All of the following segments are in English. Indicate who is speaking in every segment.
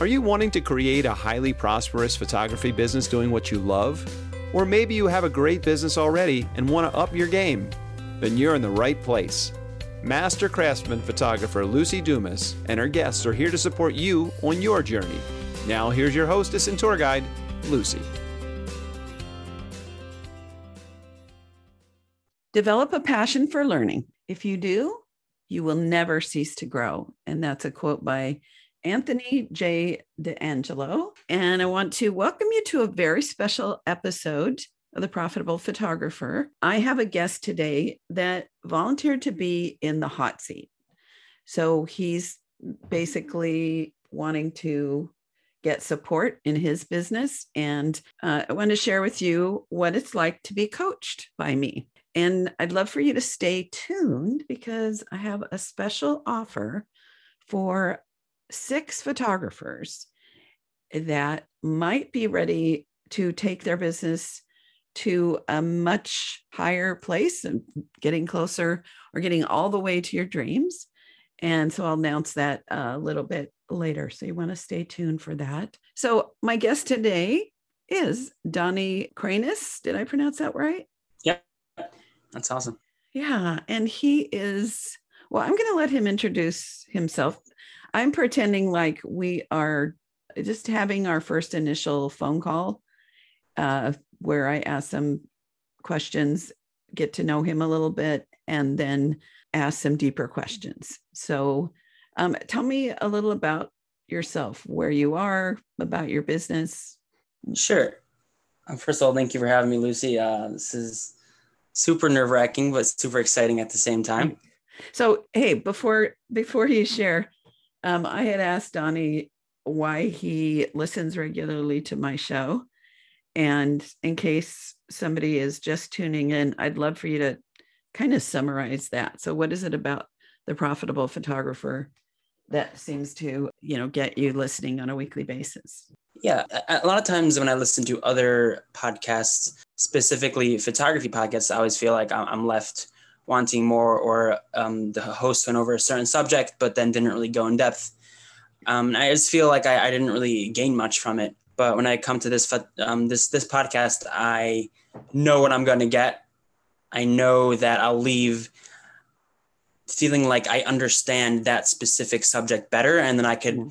Speaker 1: Are you wanting to create a highly prosperous photography business doing what you love? Or maybe you have a great business already and want to up your game? Then you're in the right place. Master craftsman photographer Luci Dumas and her guests are here to support you on your journey. Now, here's your hostess and tour guide, Luci.
Speaker 2: Develop a passion for learning. If you do, you will never cease to grow. And that's a quote by Anthony J. D'Angelo. And I want to welcome you to a very special episode of The Profitable Photographer. I have a guest today that volunteered to be in the hot seat. So he's basically wanting to get support in his business. And uh, I want to share with you what it's like to be coached by me. And I'd love for you to stay tuned because I have a special offer for six photographers that might be ready to take their business to a much higher place and getting closer or getting all the way to your dreams. And so I'll announce that uh, a little bit later. So you want to stay tuned for that. So my guest today is Donni Krainess. Did I pronounce that right?
Speaker 3: Yep. That's awesome.
Speaker 2: Yeah. And he is, well, I'm going to let him introduce himself. I'm pretending like we are just having our first initial phone call uh, where I ask some questions, get to know him a little bit, and then ask some deeper questions. So, um, tell me a little about yourself, where you are, about your business.
Speaker 3: Sure. Uh, first of all, thank you for having me, Luci. Uh, this is super nerve wracking, but super exciting at the same time.
Speaker 2: So, hey, before before you share, um, I had asked Donni why he listens regularly to my show, and in case somebody is just tuning in, I'd love for you to kind of summarize that. So, what is it about the profitable photographer that seems to, you know, get you listening on a weekly basis?
Speaker 3: Yeah, a lot of times when I listen to other podcasts, specifically photography podcasts, I always feel like I'm left wanting more, or um, the host went over a certain subject, but then didn't really go in depth. Um, I just feel like I, I, didn't really gain much from it. But when I come to this um, this this podcast, I know what I'm going to get. I know that I'll leave feeling like I understand that specific subject better, and then I could mm-hmm.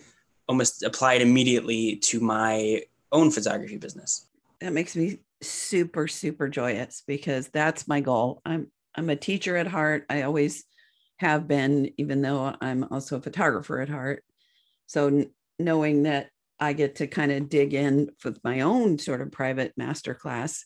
Speaker 3: almost apply it immediately to my own photography business.
Speaker 2: That makes me super super joyous because that's my goal. I'm I'm a teacher at heart. I always have been, even though I'm also a photographer at heart. So knowing that I get to kind of dig in with my own sort of private master class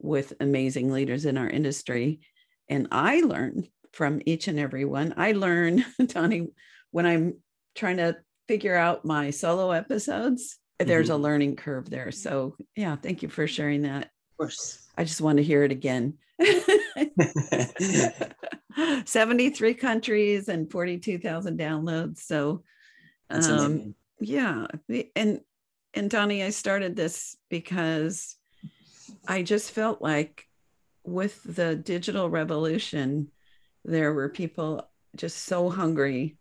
Speaker 2: with amazing leaders in our industry. And I learn from each and every one. I learn, Donni, when I'm trying to figure out my solo episodes, mm-hmm. there's a mm-hmm. learning curve there. So, yeah, thank you for sharing that.
Speaker 3: Course.
Speaker 2: I just want to hear it again. 73 countries and 42,000 downloads. So, um, yeah. And, and Donni, I started this because I just felt like with the digital revolution, there were people just so hungry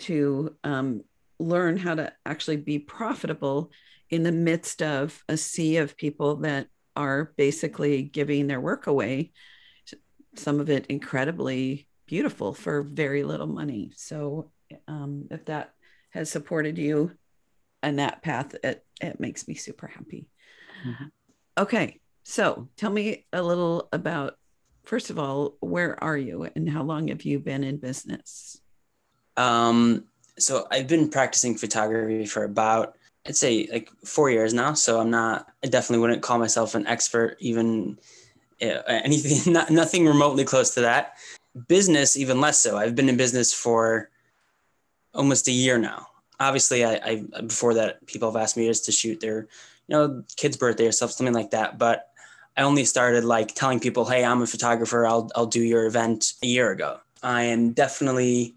Speaker 2: to um, learn how to actually be profitable in the midst of a sea of people that are basically giving their work away some of it incredibly beautiful for very little money. So um, if that has supported you and that path, it, it makes me super happy. Mm-hmm. Okay. So tell me a little about, first of all, where are you and how long have you been in business?
Speaker 3: Um, so I've been practicing photography for about, I'd say like four years now. So I'm not, I definitely wouldn't call myself an expert even anything, not, nothing remotely close to that. Business, even less so. I've been in business for almost a year now. Obviously, I, I before that, people have asked me just to shoot their, you know, kid's birthday or stuff, something like that. But I only started like telling people, "Hey, I'm a photographer. I'll I'll do your event." A year ago. I am definitely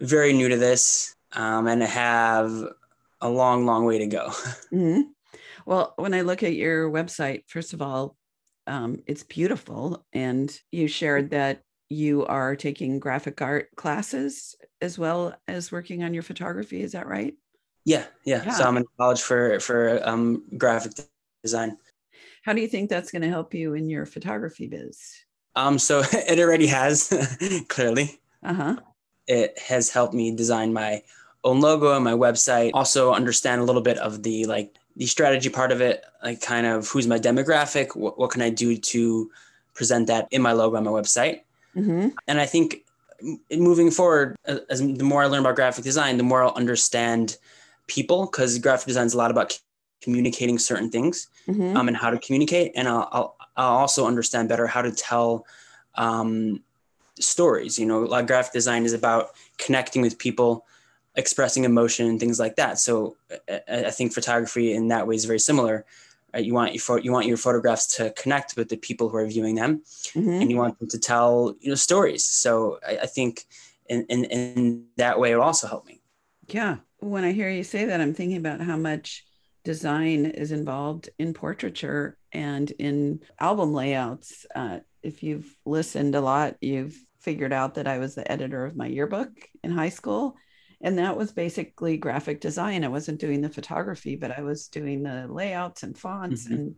Speaker 3: very new to this, um, and I have a long, long way to go.
Speaker 2: Mm-hmm. Well, when I look at your website, first of all, um, it's beautiful. And you shared that you are taking graphic art classes as well as working on your photography. Is that right?
Speaker 3: Yeah, yeah.
Speaker 2: Yeah.
Speaker 3: So I'm in college for for um, graphic design.
Speaker 2: How do you think that's going to help you in your photography biz?
Speaker 3: Um, so it already has clearly.
Speaker 2: Uh huh.
Speaker 3: It has helped me design my own logo and my website. Also understand a little bit of the like the strategy part of it, like kind of who's my demographic, what, what can I do to present that in my logo on my website.
Speaker 2: hmm
Speaker 3: And I think moving forward, as the more I learn about graphic design, the more I'll understand people because graphic design is a lot about communicating certain things
Speaker 2: hmm
Speaker 3: um, and how to communicate. And I'll, I'll, I'll also understand better how to tell um, stories. You know, like graphic design is about connecting with people, expressing emotion and things like that. So I, I think photography in that way is very similar. Right? You want your you want your photographs to connect with the people who are viewing them,
Speaker 2: hmm
Speaker 3: and you want them to tell you know stories. So I, I think in, in in that way it will also help me.
Speaker 2: Yeah. When I hear you say that, I'm thinking about how much design is involved in portraiture and in album layouts. Uh, if you've listened a lot, you've figured out that I was the editor of my yearbook in high school. And that was basically graphic design. I wasn't doing the photography, but I was doing the layouts and fonts
Speaker 3: Mhm.
Speaker 2: and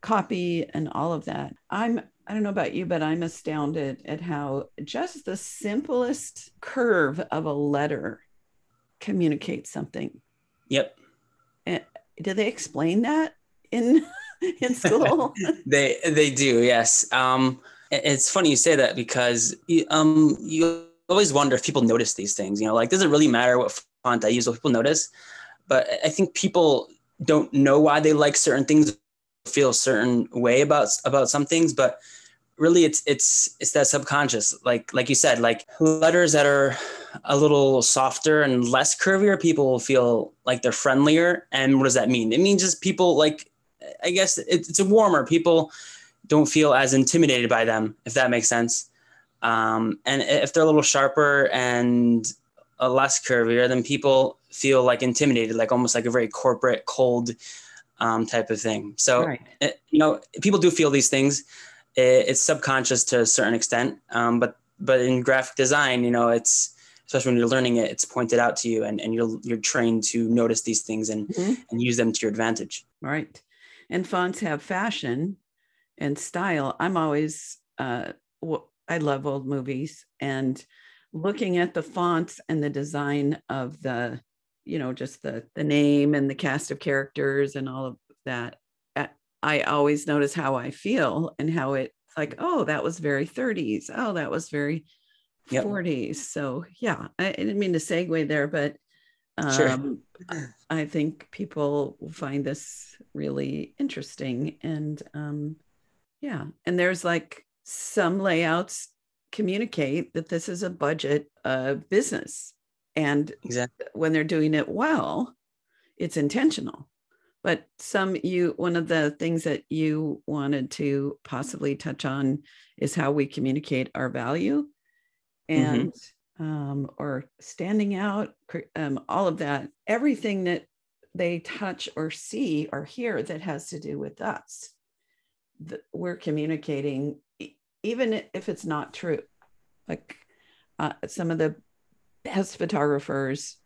Speaker 2: copy and all of that. I'm I don't know about you, but I'm astounded at how just the simplest curve of a letter communicates something.
Speaker 3: Yep.
Speaker 2: Did they explain that in in school?
Speaker 3: They they do, yes. Um, it's funny you say that because you, um, you always wonder if people notice these things. You know, like does it really matter what font I use? Will people notice? But I think people don't know why they like certain things, feel a certain way about about some things. But really, it's it's it's that subconscious. Like like you said, like letters that are a little softer and less curvier, people feel like they're friendlier. And what does that mean? It means just people like I guess it, it's a warmer. People don't feel as intimidated by them, if that makes sense. Um, and if they're a little sharper and a less curvier, then people feel like intimidated, like almost like a very corporate, cold um, type of thing. So,
Speaker 2: right.
Speaker 3: it, you know, people do feel these things. It, it's subconscious to a certain extent, um, but but in graphic design, you know, it's especially when you're learning it, it's pointed out to you, and, and you're you're trained to notice these things and
Speaker 2: Mhm.
Speaker 3: and use them to your advantage.
Speaker 2: Right. And fonts have fashion and style. I'm always, uh, w- I love old movies and looking at the fonts and the design of the, you know, just the the name and the cast of characters and all of that. I always notice how I feel and how it like, oh, that was very 30s. Oh, that was very
Speaker 3: Yep.
Speaker 2: 40s. So yeah, I, I didn't mean to segue there, but
Speaker 3: Sure.
Speaker 2: um, I think people will find this really interesting. And um, yeah, and there's like some layouts communicate that this is a budget uh, business. And
Speaker 3: Exactly.
Speaker 2: when they're doing it well, it's intentional. But some you, one of the things that you wanted to possibly touch on is how we communicate our value and um, or standing out, um, all of that, everything that they touch or see or hear that has to do with us, that we're communicating, even if it's not true. Like uh, some of the best photographers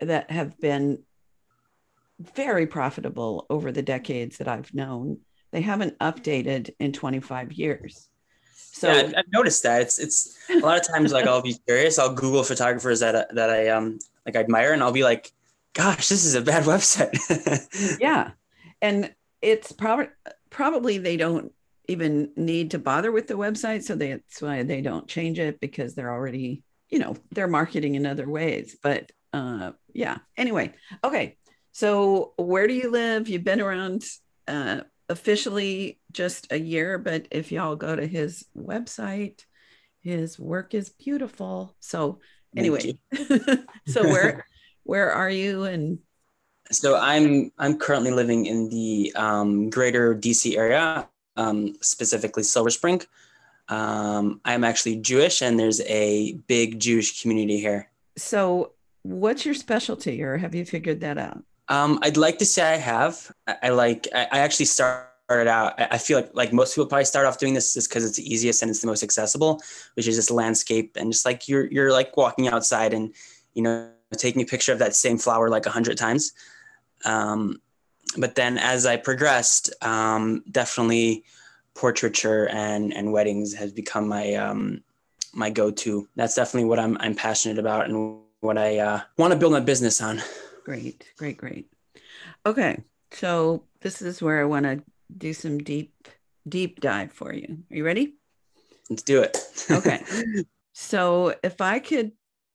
Speaker 2: that have been very profitable over the decades that I've known, they haven't updated in 25 years. So
Speaker 3: yeah, I've, noticed that. It's it's a lot of times like I'll be curious. I'll Google photographers that I- that I um like I admire, and I'll be like, "Gosh, this is a bad website."
Speaker 2: yeah and it's probably probably they don't even need to bother with the website. So that's why they don't change it because they're already you know they're marketing in other ways. But uh yeah anyway okay. So where do you live? You've been around uh officially just a year but if y'all go to his website his work is beautiful. So anyway so where where are you and
Speaker 3: So I'm I'm currently living in the um, greater DC area, um, specifically Silver Spring. Um, I'm actually Jewish, and there's a big Jewish community here.
Speaker 2: So, what's your specialty, or have you figured that out?
Speaker 3: Um, I'd like to say I have. I, I like. I, I actually started out. I, I feel like like most people probably start off doing this just because it's the easiest and it's the most accessible, which is just landscape and just like you're you're like walking outside and you know taking a picture of that same flower like a hundred times. Um, but then as I progressed, um, definitely portraiture and and weddings has become my um, my go-to. That's definitely what I'm I'm passionate about and what I uh, want to build my business on.
Speaker 2: Great, great, great. Okay, so this is where I want to do some deep deep dive for you. Are you ready?
Speaker 3: Let's do it.
Speaker 2: okay. So if I could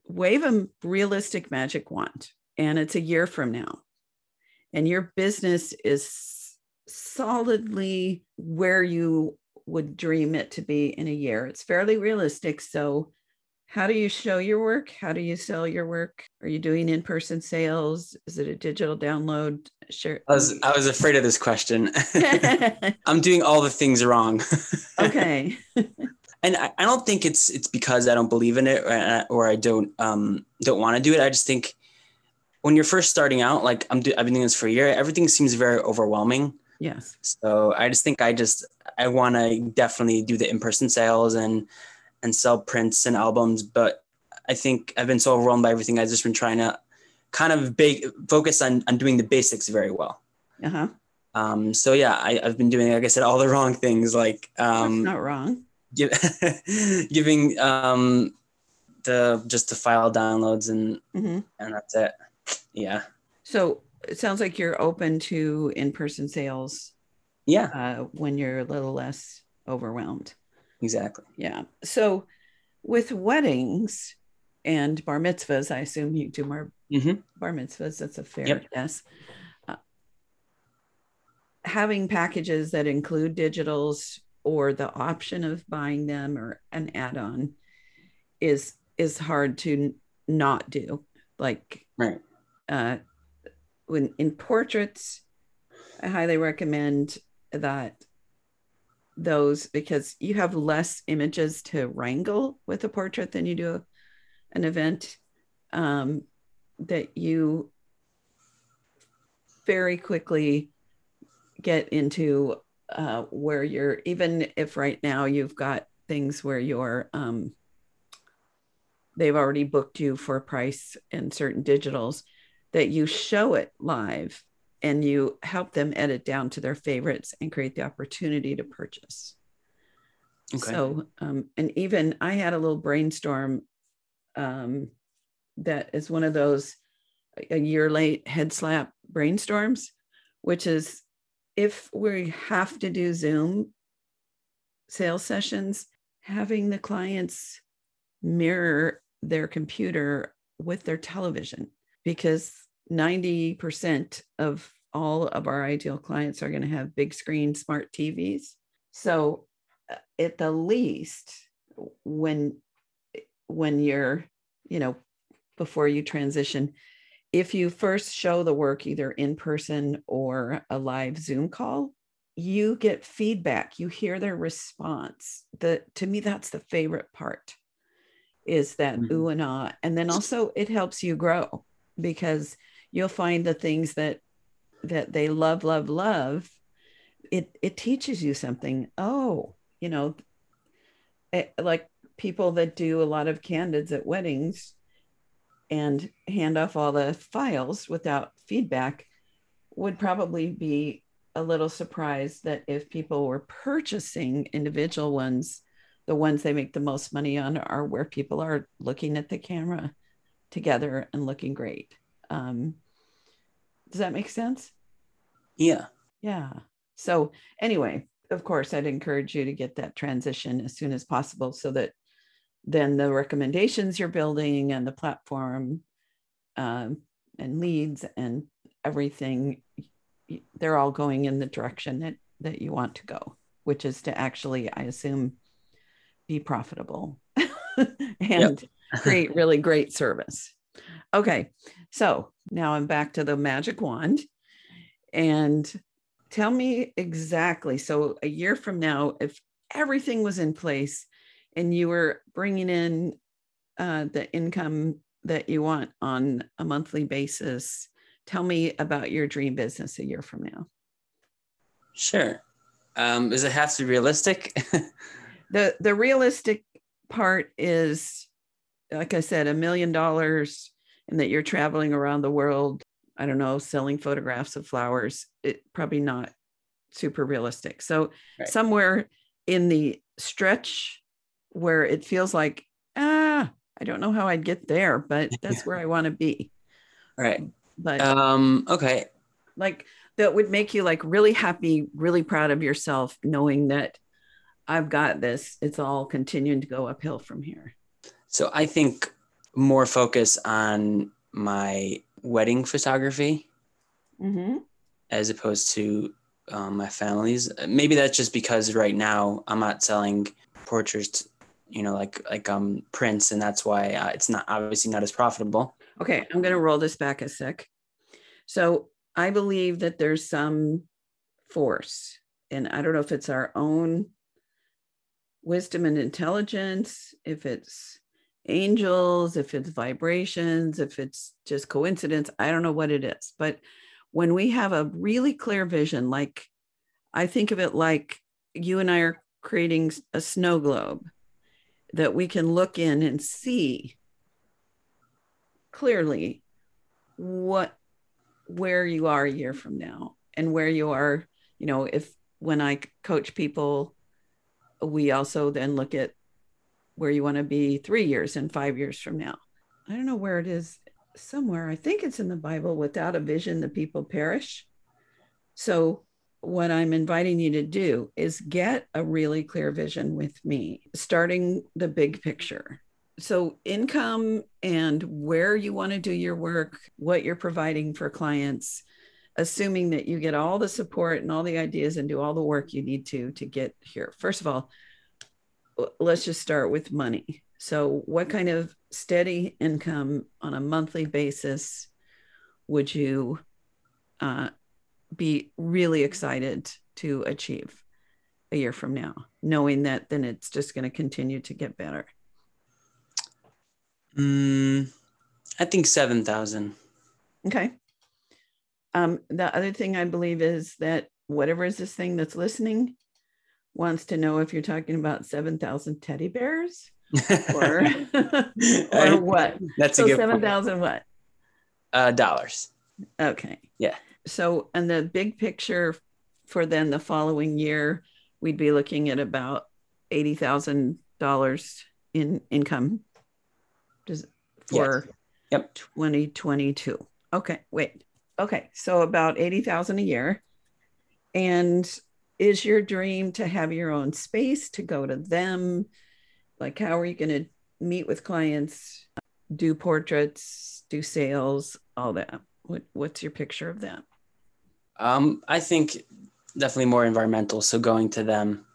Speaker 2: wave a realistic magic wand and it's a year from now and your business is solidly where you would dream it to be in a year. It's fairly realistic. So, how do you show your work? How do you sell your work? Are you doing in-person sales? Is it a digital download? Sure.
Speaker 3: I was I was afraid of this question. I'm doing all the things wrong.
Speaker 2: okay.
Speaker 3: and I, I, don't think it's it's because I don't believe in it or, or I don't um don't want to do it. I just think when you're first starting out, like I'm do, I've been doing this for a year, everything seems very overwhelming.
Speaker 2: Yes.
Speaker 3: So I just think I just I want to definitely do the in-person sales and and sell prints and albums, but I think I've been so overwhelmed by everything. I've just been trying to kind of big focus on on doing the basics very well.
Speaker 2: Uh huh.
Speaker 3: Um, so yeah, I, have been doing, like I said, all the wrong things. Like um,
Speaker 2: not wrong.
Speaker 3: Give, giving um, the just the file downloads and mm-hmm. and that's it. Yeah.
Speaker 2: So it sounds like you're open to in-person sales
Speaker 3: yeah.
Speaker 2: uh, when you're a little less overwhelmed.
Speaker 3: Exactly.
Speaker 2: Yeah. So with weddings and bar mitzvahs i assume you do more mm-hmm. bar mitzvahs that's a fair yep. guess. Uh, having packages that include digitals or the option of buying them or an add-on is is hard to not do. Like
Speaker 3: right
Speaker 2: uh, when in portraits, I highly recommend that those because you have less images to wrangle with a portrait than you do an event. Um, that you very quickly get into uh, where you're even if right now you've got things where you're um, they've already booked you for a price in certain digitals that you show it live and you help them edit down to their favorites and create the opportunity to purchase. Okay. So, um, and even I had a little brainstorm um, that is one of those a year late head slap brainstorms, which is if we have to do Zoom sales sessions, having the clients mirror their computer with their television because 90% of all of our ideal clients are going to have big screen smart TVs. So uh, at the least when when you're, you know, before you transition, if you first show the work either in person or a live Zoom call, you get feedback, you hear their response. The to me that's the favorite part is that mm-hmm. ooh and ah. And then also it helps you grow because you'll find the things that that they love love love it it teaches you something. Oh you know it, eh, like people that do a lot of candids at weddings and hand off all the files without feedback would probably be a little surprised that if people were purchasing individual ones the ones they make the most money on are where people are looking at the camera together and looking great um, does that make sense?
Speaker 3: Yeah.
Speaker 2: Yeah. So, anyway, of course, I'd encourage you to get that transition as soon as possible so that then the recommendations you're building and the platform um, and leads and everything, they're all going in the direction that, that you want to go, which is to actually, I assume, be profitable and create really great service. Okay. So now I'm back to the magic wand. And tell me exactly. So, a year from now, if everything was in place and you were bringing in uh, the income that you want on a monthly basis, tell me about your dream business a year from now.
Speaker 3: Sure. Um, does it have to be realistic?
Speaker 2: the the realistic part is, like I said, a million dollars and that you're traveling around the world, I don't know, selling photographs of flowers, it probably not super realistic. So
Speaker 3: Right.
Speaker 2: somewhere in the stretch where it feels like, ah, I don't know how I'd get there, but that's where I want to be.
Speaker 3: Right.
Speaker 2: But
Speaker 3: Um, okay.
Speaker 2: like that would make you like really happy, really proud of yourself, knowing that I've got this. It's all continuing to go uphill from here.
Speaker 3: So I think more focus on my wedding photography
Speaker 2: Mm-hmm.
Speaker 3: as opposed to um, my family's. Maybe that's just because right now I'm not selling portraits, you know, like like um prints, and that's why uh, it's not obviously not as profitable.
Speaker 2: Okay, I'm going to roll this back a sec. So I believe that there's some force, and I don't know if it's our own wisdom and intelligence, if it's angels, if it's vibrations, if it's just coincidence. I don't know what it is. But when we have a really clear vision, like I think of it like you and I are creating a snow globe that we can look in and see clearly what where you are a year from now and where you are you know if when i coach people we also then look at where you want to be three years and five years from now. I don't know where it is somewhere. I think it's in the bible without a vision the people perish. So what i'm inviting you to do is get a really clear vision with me starting the big picture. So income and where you want to do your work what you're providing for clients assuming that you get all the support and all the ideas and do all the work you need to to get here. First of all let's just start with money so what kind of steady income on a monthly basis would you uh, be really excited to achieve a year from now knowing that then it's just going to continue to get better
Speaker 3: Mm, I think seven thousand.
Speaker 2: Okay. Um, the other thing I believe is that whatever is this thing that's listening wants to know if you're talking about 7,000 teddy bears or, or what.
Speaker 3: That's a
Speaker 2: So
Speaker 3: good point.
Speaker 2: 7,000 what?
Speaker 3: uh, dollars.
Speaker 2: Okay.
Speaker 3: Yeah.
Speaker 2: So, and the big picture for then the following year, we'd be looking at about $80,000 in income Does, for
Speaker 3: Yep.
Speaker 2: 2022. Okay, wait. Okay, so about 80,000 a year. And is your dream to have your own space to go to them? Like how are you going to meet with clients, do portraits, do sales, all that? What what's your picture of that?
Speaker 3: Um, I think definitely more environmental. So going to them.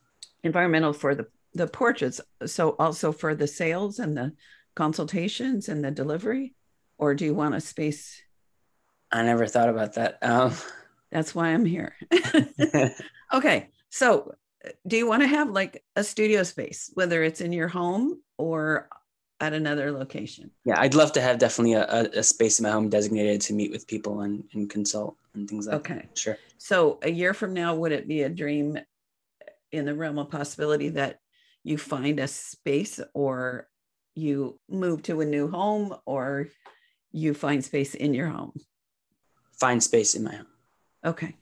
Speaker 2: Environmental for the the portraits, so also for the sales and the consultations and the delivery or do you want a space?
Speaker 3: I never thought about that. Um,
Speaker 2: That's why I'm here. Okay. So, uh, do you want to have like a studio space, whether it's in your home or at another location?
Speaker 3: yeah, I'd love to have definitely a, a, a space in my home designated to meet with people and, and consult and things like
Speaker 2: Okay.
Speaker 3: that. Okay. Sure.
Speaker 2: So, a year from now, would it be a dream in the realm of possibility that you find a space or you move to a new home or you find space in your home?
Speaker 3: Find space in my home.
Speaker 2: Okay.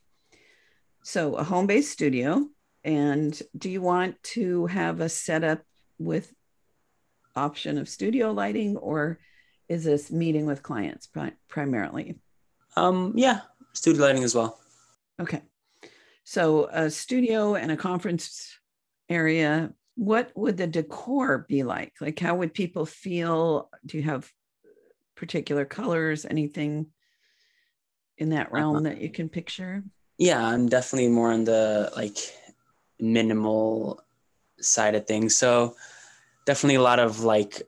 Speaker 2: So, a home based studio. And do you want to have a setup with option of studio lighting or is this meeting with clients pri- primarily?
Speaker 3: Um, yeah, studio lighting as well.
Speaker 2: Okay. So, a studio and a conference area, what would the decor be like? Like, how would people feel? Do you have particular colors, anything in that realm that you can picture?
Speaker 3: Yeah, I'm definitely more on the like minimal side of things. So definitely a lot of like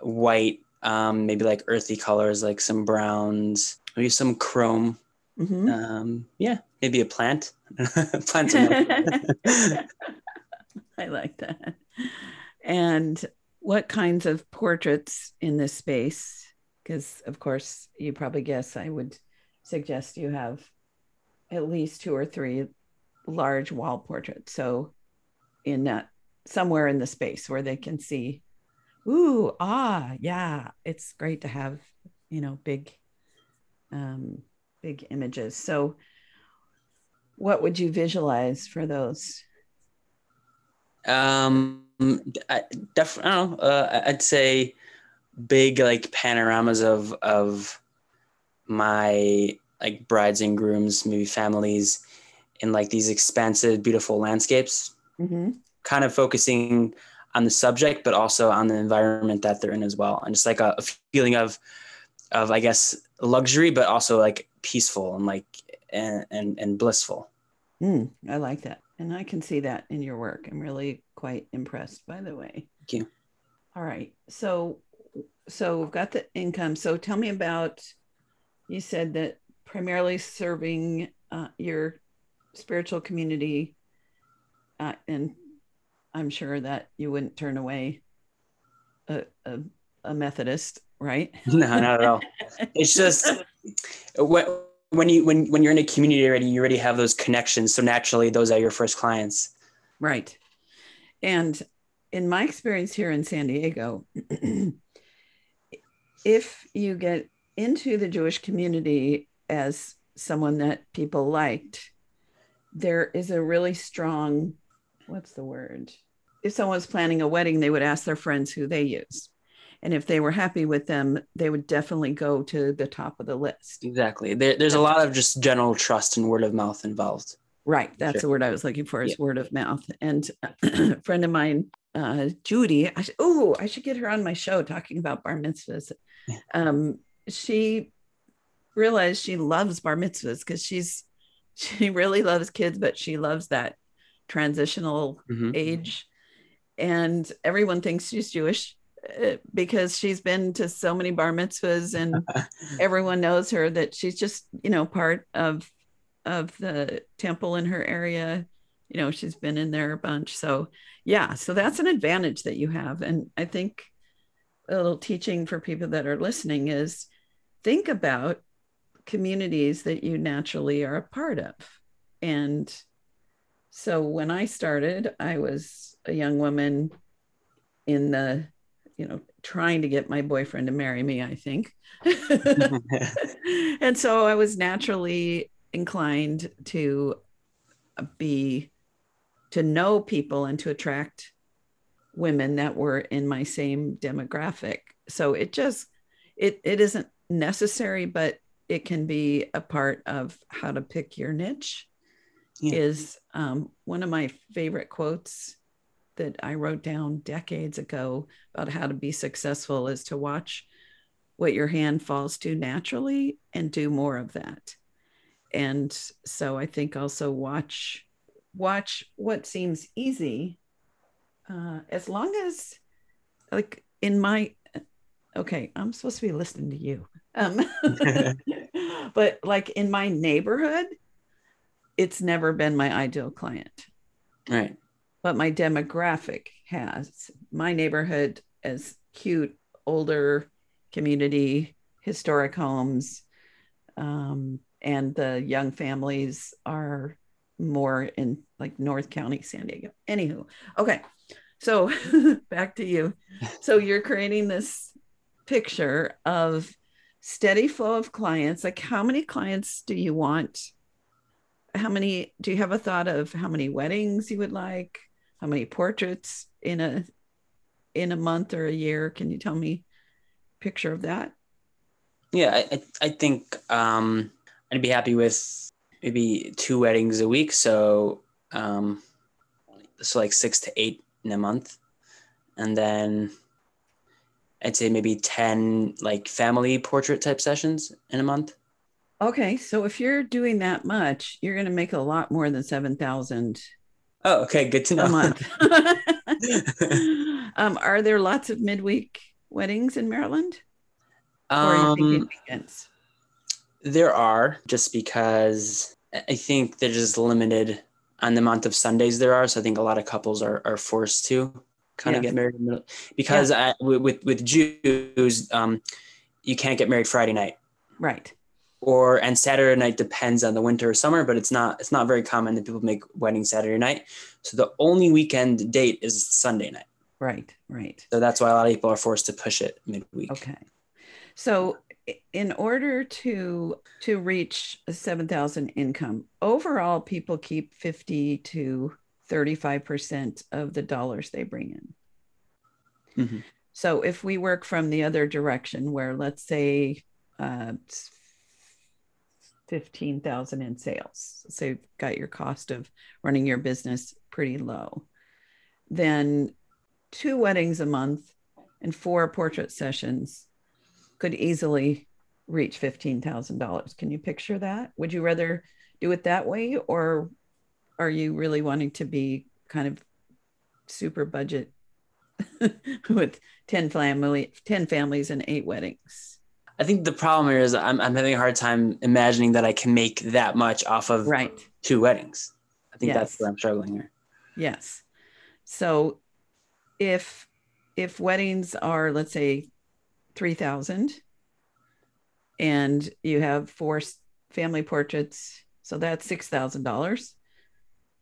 Speaker 3: white, um, maybe like earthy colors, like some browns, maybe some chrome.
Speaker 2: Mhm.
Speaker 3: Um, yeah, maybe a plant. Plants.
Speaker 2: I like that. And what kinds of portraits in this space? Because, of course, you probably guess I would suggest you have at least two or three large wall portraits. So, in that somewhere in the space where they can see, ooh, ah, yeah, it's great to have, you know, big, um, big images. So, what would you visualize for those?
Speaker 3: Um, I, def- I don't know. Uh, I'd say big like panoramas of of my like brides and grooms, maybe families, in like these expansive, beautiful landscapes.
Speaker 2: Mm-hmm.
Speaker 3: Kind of focusing on the subject, but also on the environment that they're in as well, and just like a, a feeling of of I guess luxury, but also like peaceful and like and and, and blissful.
Speaker 2: Mm, I like that. And I can see that in your work. I'm really quite impressed, by the way.
Speaker 3: Thank you.
Speaker 2: All right. So, so we've got the income. So tell me about, you said that primarily serving uh, your spiritual community. Uh, and I'm sure that you wouldn't turn away a, a, a Methodist, right?
Speaker 3: No, not at all. It's just when you when when you're in a community already, you already have those connections. So naturally, those are your first clients.
Speaker 2: Right. And in my experience here in San Diego, if you get into the Jewish community as someone that people liked, there is a really strong, what's the word? If someone's planning a wedding, they would ask their friends who they use. And if they were happy with them they would definitely go to the top of the list.
Speaker 3: Exactly. There, there's a lot of just general trust and word of mouth involved.
Speaker 2: Right. That's sure. the word i was looking for is yeah. word of mouth. And a friend of mine uh, judy oh i should get her on my show talking about bar mitzvahs. Um, she realized she loves bar mitzvahs because she's she really loves kids but she loves that transitional mm-hmm. age. And everyone thinks she's jewish uh, because she's been to so many bar mitzvahs and everyone knows her that she's just you know part of of the temple in her area. You know she's been in there a bunch. So yeah so that's an advantage that you have. And i think a little teaching for people that are listening is think about communities that you naturally are a part of and so when i started i was a young woman in the you know, trying to get my boyfriend to marry me, I think. and so I was naturally inclined to be, to know people and to attract women that were in my same demographic. So it just, it, it isn't necessary, but it can be a part of how to pick your niche. Yeah. Is um, one of my favorite quotes that I wrote down decades ago about how to be successful is to watch what your hand falls to naturally and do more of that. And so I think also watch watch what seems easy uh, as long as like in my okay i'm supposed to be listening to you um, but like in my neighborhood it's never been my ideal client
Speaker 3: right
Speaker 2: but my demographic has. My neighborhood is cute, older community, historic homes, um, and the young families are more in like North County, San Diego. Anywho, okay. So back to you. So you're creating this picture of steady flow of clients. Like, how many clients do you want? How many do you have a thought of how many weddings you would like? how many portraits in a in a month or a year can you tell me picture of that
Speaker 3: yeah i i think um i'd be happy with maybe two weddings a week so um so like six to eight in a month and then i'd say maybe 10 like family portrait type sessions in a month
Speaker 2: okay so if you're doing that much you're going to make a lot more than 7000
Speaker 3: Oh, okay. Good to know.
Speaker 2: A month. um, are there lots of midweek weddings in Maryland?
Speaker 3: Um, there are, just because I think they're just limited on the amount of Sundays there are. So I think a lot of couples are, are forced to kind of get married because yeah. I, with with Jews, um, you can't get married Friday night.
Speaker 2: Right
Speaker 3: or and Saturday night depends on the winter or summer, but it's not it's not very common that people make weddings Saturday night. So the only weekend date is Sunday night.
Speaker 2: Right, right.
Speaker 3: So that's why a lot of people are forced to push it midweek.
Speaker 2: Okay. So in order to to reach a 7000 income overall people keep 50 to 35% of the dollars they bring in
Speaker 3: Mhm.
Speaker 2: so if we work from the other direction where let's say uh, it's 15,000 in sales so you've got your cost of running your business pretty low then two weddings a month and four portrait sessions could easily reach $15,000. Can you picture that? Would you rather do it that way or are you really wanting to be kind of super budget with 10 family 10 families and 8 weddings?
Speaker 3: I think the problem here is I'm, I'm having a hard time imagining that I can make that much off of
Speaker 2: Right.
Speaker 3: two weddings. I think that's
Speaker 2: Yes.
Speaker 3: where I'm struggling here.
Speaker 2: Yes. So if if weddings are let's say 3000 and you have four family portraits, so that's $6,000.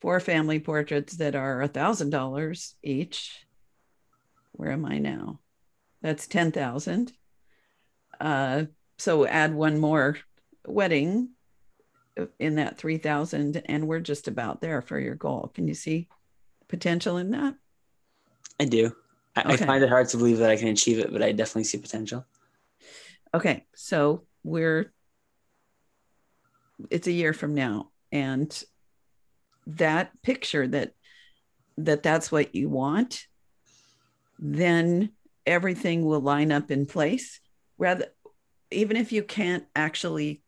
Speaker 2: Four family portraits that are a $1,000 each. Where am I now? That's 10,000. Uh so add one more wedding in that 3000 and we're just about there for your goal. Can you see potential in that?
Speaker 3: I do. I, I find it hard to believe that I can achieve it, but I definitely see potential.
Speaker 2: Okay, so we're it's a year from now and that picture that that that's what you want then everything will line up in place rather even if you can't actually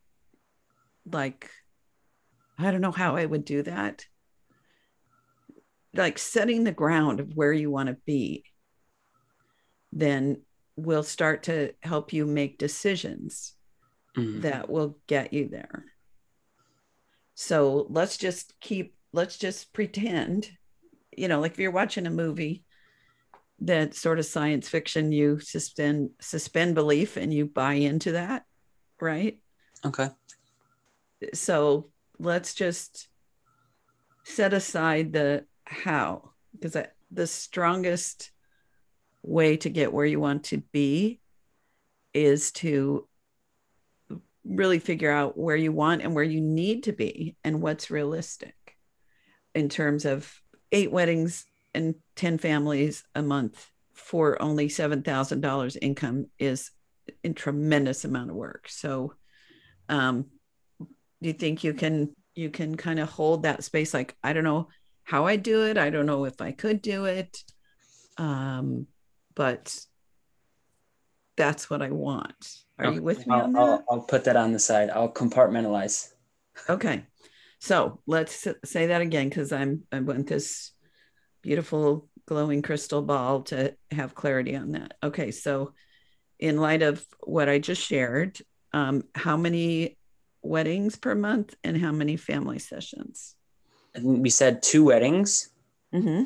Speaker 2: like I don't know how I would do that like setting the ground of where you want to be then will start to help you make decisions
Speaker 3: Mhm.
Speaker 2: that will get you there. So let's just keep, let's just pretend, you know, like if you're watching a movie that sort of science fiction, you suspend suspend belief and you buy into that, right?
Speaker 3: Okay.
Speaker 2: So let's just set aside the how, because the strongest way to get where you want to be is to really figure out where you want and where you need to be and what's realistic in terms of eight weddings and 10 families a month for only $7,000 income is a tremendous amount of work. So, um, do you think you can you can kind of hold that space? Like i don't know how i do it. I don't know if i could do it. Um but that's what i want. Are you with me
Speaker 3: I'll,
Speaker 2: on that?
Speaker 3: I'll, I'll put that on the side. I'll compartmentalize.
Speaker 2: okay so let's say that again because i'm i want this beautiful glowing crystal ball to have clarity on that okay so in light of what i just shared um, how many weddings per month and how many family sessions
Speaker 3: we said two weddings.
Speaker 2: mm-hmm.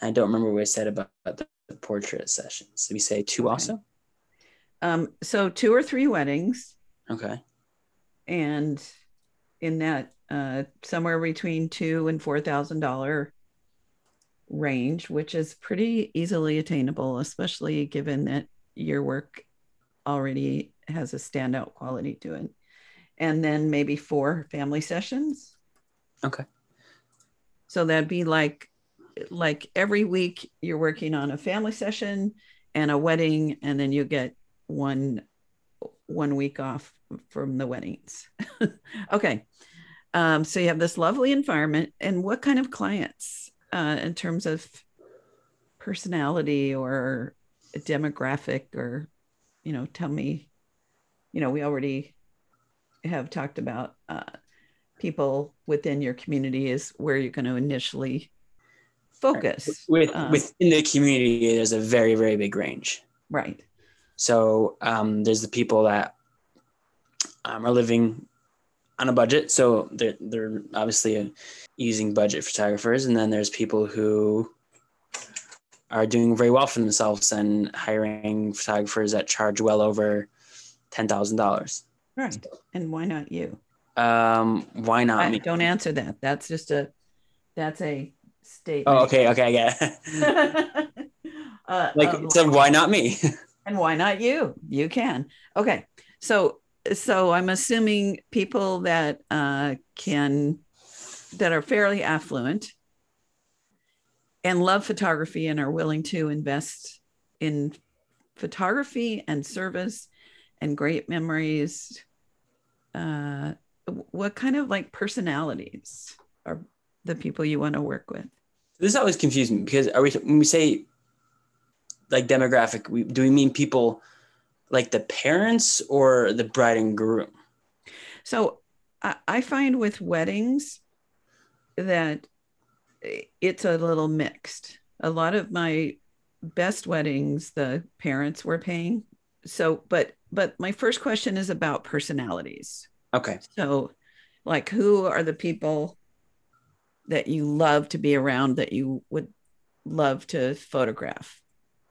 Speaker 3: I don't remember what we said about the portrait sessions. Did we say two
Speaker 2: Okay.
Speaker 3: also?
Speaker 2: Um, so two or three weddings,
Speaker 3: Okay.
Speaker 2: and in that uh, somewhere between two and four thousand dollar range, which is pretty easily attainable, especially given that your work already has a standout quality to it. And then maybe four family sessions.
Speaker 3: Okay.
Speaker 2: So that'd be like like every week you're working on a family session and a wedding, and then you get one one week off from the weddings. okay. Um, so you have this lovely environment, and what kind of clients uh, in terms of personality or demographic, or you know, tell me. You know, we already have talked about uh, people within your community is where you're going to initially focus.
Speaker 3: With
Speaker 2: Um,
Speaker 3: within the community, there's a very very big range.
Speaker 2: right.
Speaker 3: So um, there's the people that um, are living on a budget, so they're they're obviously using budget photographers, and then there's people who are doing very well for themselves and hiring photographers that charge well over ten thousand dollars.
Speaker 2: Right. And why not you?
Speaker 3: Um, why not
Speaker 2: I,
Speaker 3: me?
Speaker 2: don't answer that. That's just a that's a statement.
Speaker 3: Oh, okay, okay, I get it.
Speaker 2: uh,
Speaker 3: like
Speaker 2: um,
Speaker 3: said, why not me?
Speaker 2: and why not you? You can. Okay. So so I'm assuming people that uh, can that are fairly affluent and love photography and are willing to invest in photography and service and great memories. Uh, what kind of like personalities are the people you want to work with?
Speaker 3: This always confuses me because are we when we say like demographic, we, do we mean people like the parents or the bride and groom?
Speaker 2: So I, find with weddings that it's a little mixed. A lot of my best weddings, the parents were paying. So, but but my first question is about personalities.
Speaker 3: Okay.
Speaker 2: So, like, who are the people that you love to be around that you would love to photograph,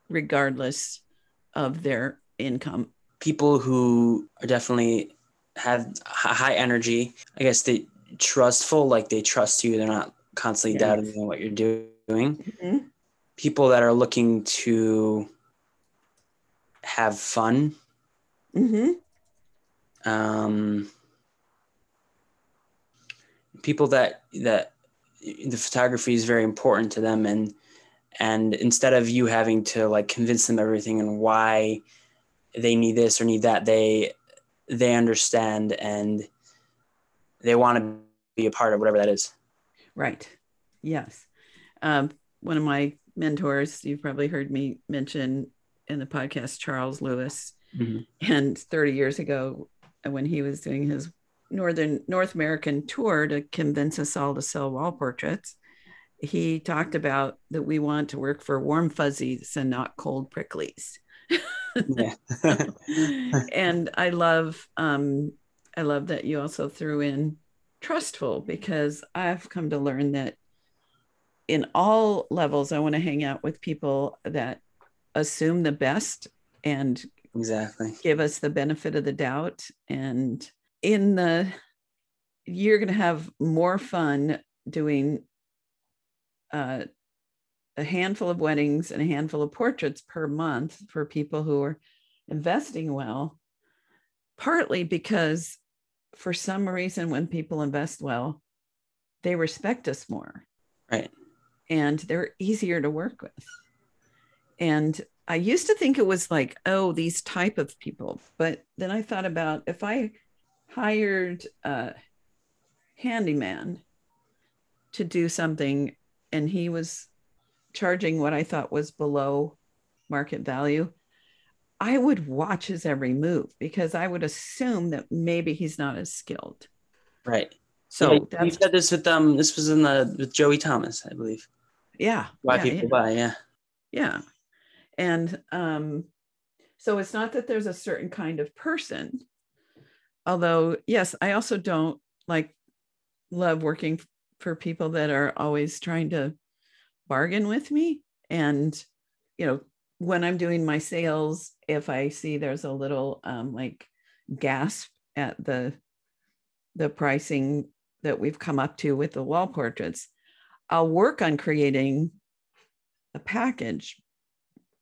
Speaker 2: regardless of their income?
Speaker 3: People who are definitely have high energy. I guess they trustful, like they trust you. They're not constantly yes. doubting what you're doing. Mm-hmm. People that are looking to have fun.
Speaker 2: Mm-hmm.
Speaker 3: Um, people that that the photography is very important to them and and instead of you having to like convince them everything and why they need this or need that they they understand and they want to be a part of whatever that is.
Speaker 2: Right. Yes. Um, one of my mentors you've probably heard me mention in the podcast charles lewis. Mm-hmm. and 30 years ago when he was doing his northern north american tour to convince us all to sell wall portraits he talked about that we want to work for warm fuzzies and not cold pricklies and i love um i love that you also threw in trustful because i've come to learn that in all levels i want to hang out with people that assume the best and
Speaker 3: exactly.
Speaker 2: give us the benefit of the doubt. And in the you're going to have more fun doing uh, a handful of weddings and a handful of portraits per month for people who are investing well partly because for some reason when people invest well they respect us more.
Speaker 3: Right.
Speaker 2: And they're easier to work with. And i used to think it was like oh these type of people. But then i thought about if i hired a handyman to do something and he was charging what I thought was below market value, I would watch his every move because I would assume that maybe he's not as skilled.
Speaker 3: Right.
Speaker 2: So
Speaker 3: yeah, you said this with um this was in the with Joey Thomas, I believe.
Speaker 2: Yeah.
Speaker 3: Why
Speaker 2: yeah,
Speaker 3: people
Speaker 2: yeah.
Speaker 3: buy, yeah.
Speaker 2: Yeah. And um so it's not that there's a certain kind of person although yes i also don't like love working for people that are always trying to bargain with me. And you know when i'm doing my sales if i see there's a little um, like gasp at the the pricing that we've come up to with the wall portraits i'll work on creating a package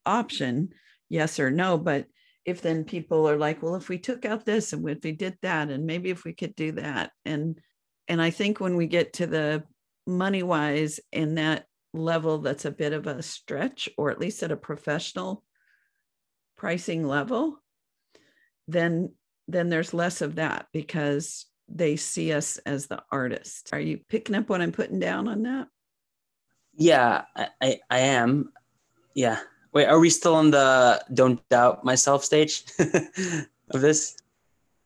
Speaker 2: option yes or no. But if then people are like well if we took out this and if we did that and maybe if we could do that. And and i think when we get to the money wise and that level that's a bit of a stretch or at least at a professional pricing level then then there's less of that because they see us as the artist are you picking up what i'm putting down on that
Speaker 3: yeah i i, I am yeah Wait, are we still on the don't doubt myself stage of this?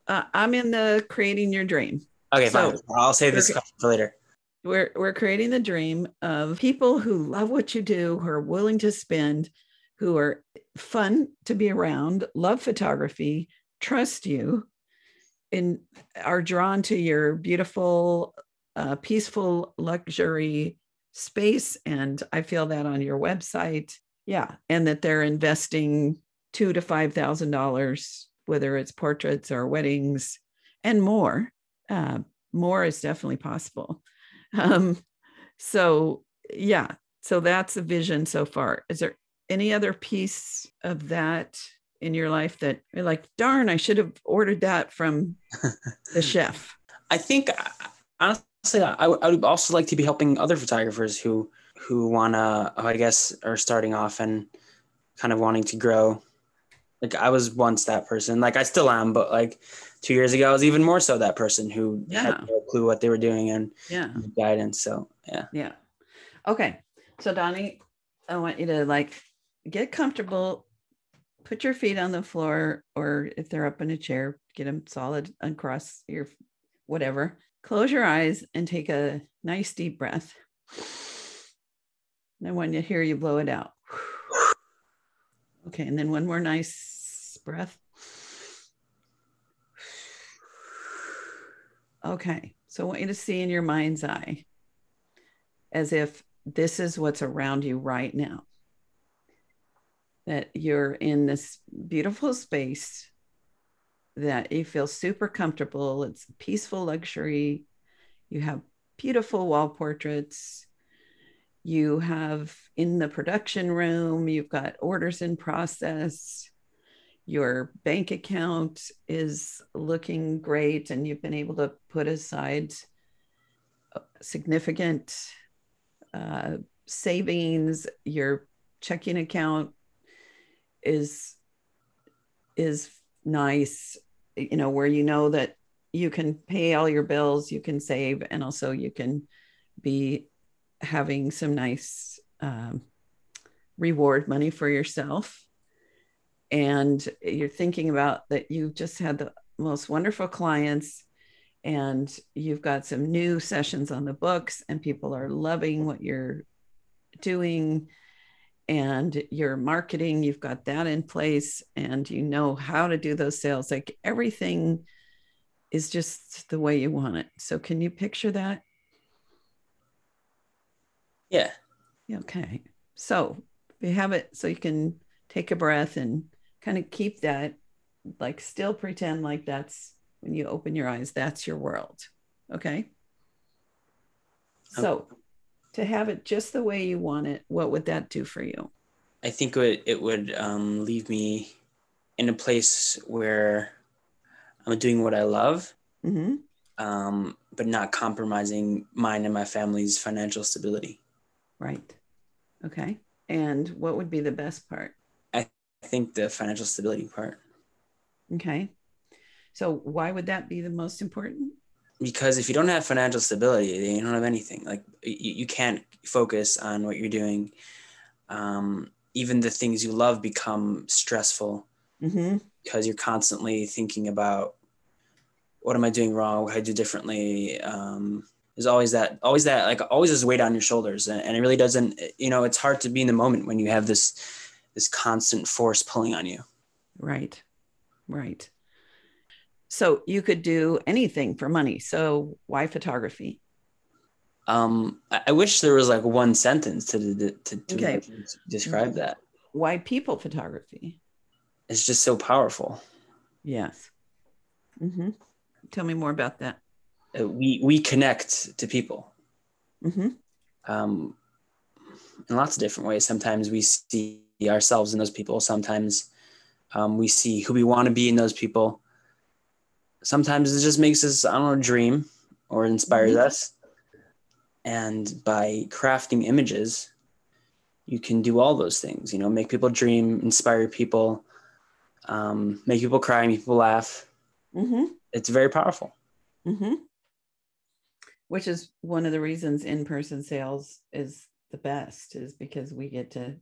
Speaker 2: Uh, I'm in the creating your dream.
Speaker 3: Okay, so fine. I'll save this for later.
Speaker 2: We're we're creating the dream of people who love what you do, who are willing to spend, who are fun to be around, love photography, trust you, and are drawn to your beautiful, uh, peaceful luxury space. And I feel that on your website. Yeah. And that they're investing two to five thousand dollars whether it's portraits or weddings and more. Uh, more is definitely possible um, so yeah so that's a vision so far is there any other piece of that in your life that you're like, darn, I should have ordered that from the chef?
Speaker 3: I think honestly, I, I would also like to be helping other photographers who who wanna, I guess, are starting off and kind of wanting to grow. Like I was once that person. Like I still am, but like two years ago, I was even more so that person who
Speaker 2: Yeah.
Speaker 3: had no clue what they were doing and
Speaker 2: Yeah.
Speaker 3: guidance. So yeah.
Speaker 2: Yeah. Okay. So Donni, I want you to like get comfortable, put your feet on the floor, or if they're up in a chair, get them solid across your whatever. Close your eyes and take a nice deep breath. And when you hear you blow it out. Okay, and then one more nice breath. Okay, so I want you to see in your mind's eye as if this is what's around you right now. That you're in this beautiful space that you feel super comfortable. It's peaceful luxury. You have beautiful wall portraits. You have in the production room, you've got orders in process. Your bank account is looking great, and you've been able to put aside significant uh, savings. Your checking account is is nice, you know, where you know that you can pay all your bills, you can save, and also you can be having some nice um, reward money for yourself. And you're thinking about that you've just had the most wonderful clients and you've got some new sessions on the books and people are loving what you're doing and your marketing you've got that in place and you know how to do those sales. Like everything is just the way you want it. So can you picture that?
Speaker 3: Yeah.
Speaker 2: okay. So we have it so you can take a breath and kind of keep that like still pretend like that's when you open your eyes that's your world okay? So to have it just the way you want it what would that do for you?
Speaker 3: I think it would, it would um, leave me in a place where I'm doing what I love,
Speaker 2: hmm
Speaker 3: um, but not compromising mine and my family's financial stability.
Speaker 2: right. Okay. And what would be the best part
Speaker 3: I think the financial stability part,
Speaker 2: okay so why would that be the most important
Speaker 3: because if you don't have financial stability, then you don't have anything. Like you, you can't focus on what you're doing. Um, even the things you love become stressful
Speaker 2: hmm
Speaker 3: because you're constantly thinking about what am I doing wrong? What can I do differently? Um, there's always that, always that, like always this weight on your shoulders, and, and it really doesn't. You know, it's hard to be in the moment when you have this this constant force pulling on you.
Speaker 2: right right so you could do anything for money so why photography
Speaker 3: Um, I, I wish there was like one sentence to to, to, to
Speaker 2: Okay.
Speaker 3: describe that.
Speaker 2: why people photography
Speaker 3: It's just so powerful.
Speaker 2: yes Mm-hmm. tell me more about that
Speaker 3: Uh, We we connect to people.
Speaker 2: Mm-hmm.
Speaker 3: um, in lots of different ways. Sometimes we see ourselves in those people. Sometimes um, we see who we want to be in those people. Sometimes it just makes us, I don't know, dream or inspires
Speaker 2: Mhm.
Speaker 3: us. And by crafting images, you can do all those things, you know, make people dream, inspire people, um, make people cry, make people laugh.
Speaker 2: hmm
Speaker 3: It's very powerful.
Speaker 2: hmm Which is one of the reasons in-person sales is the best, is because we get to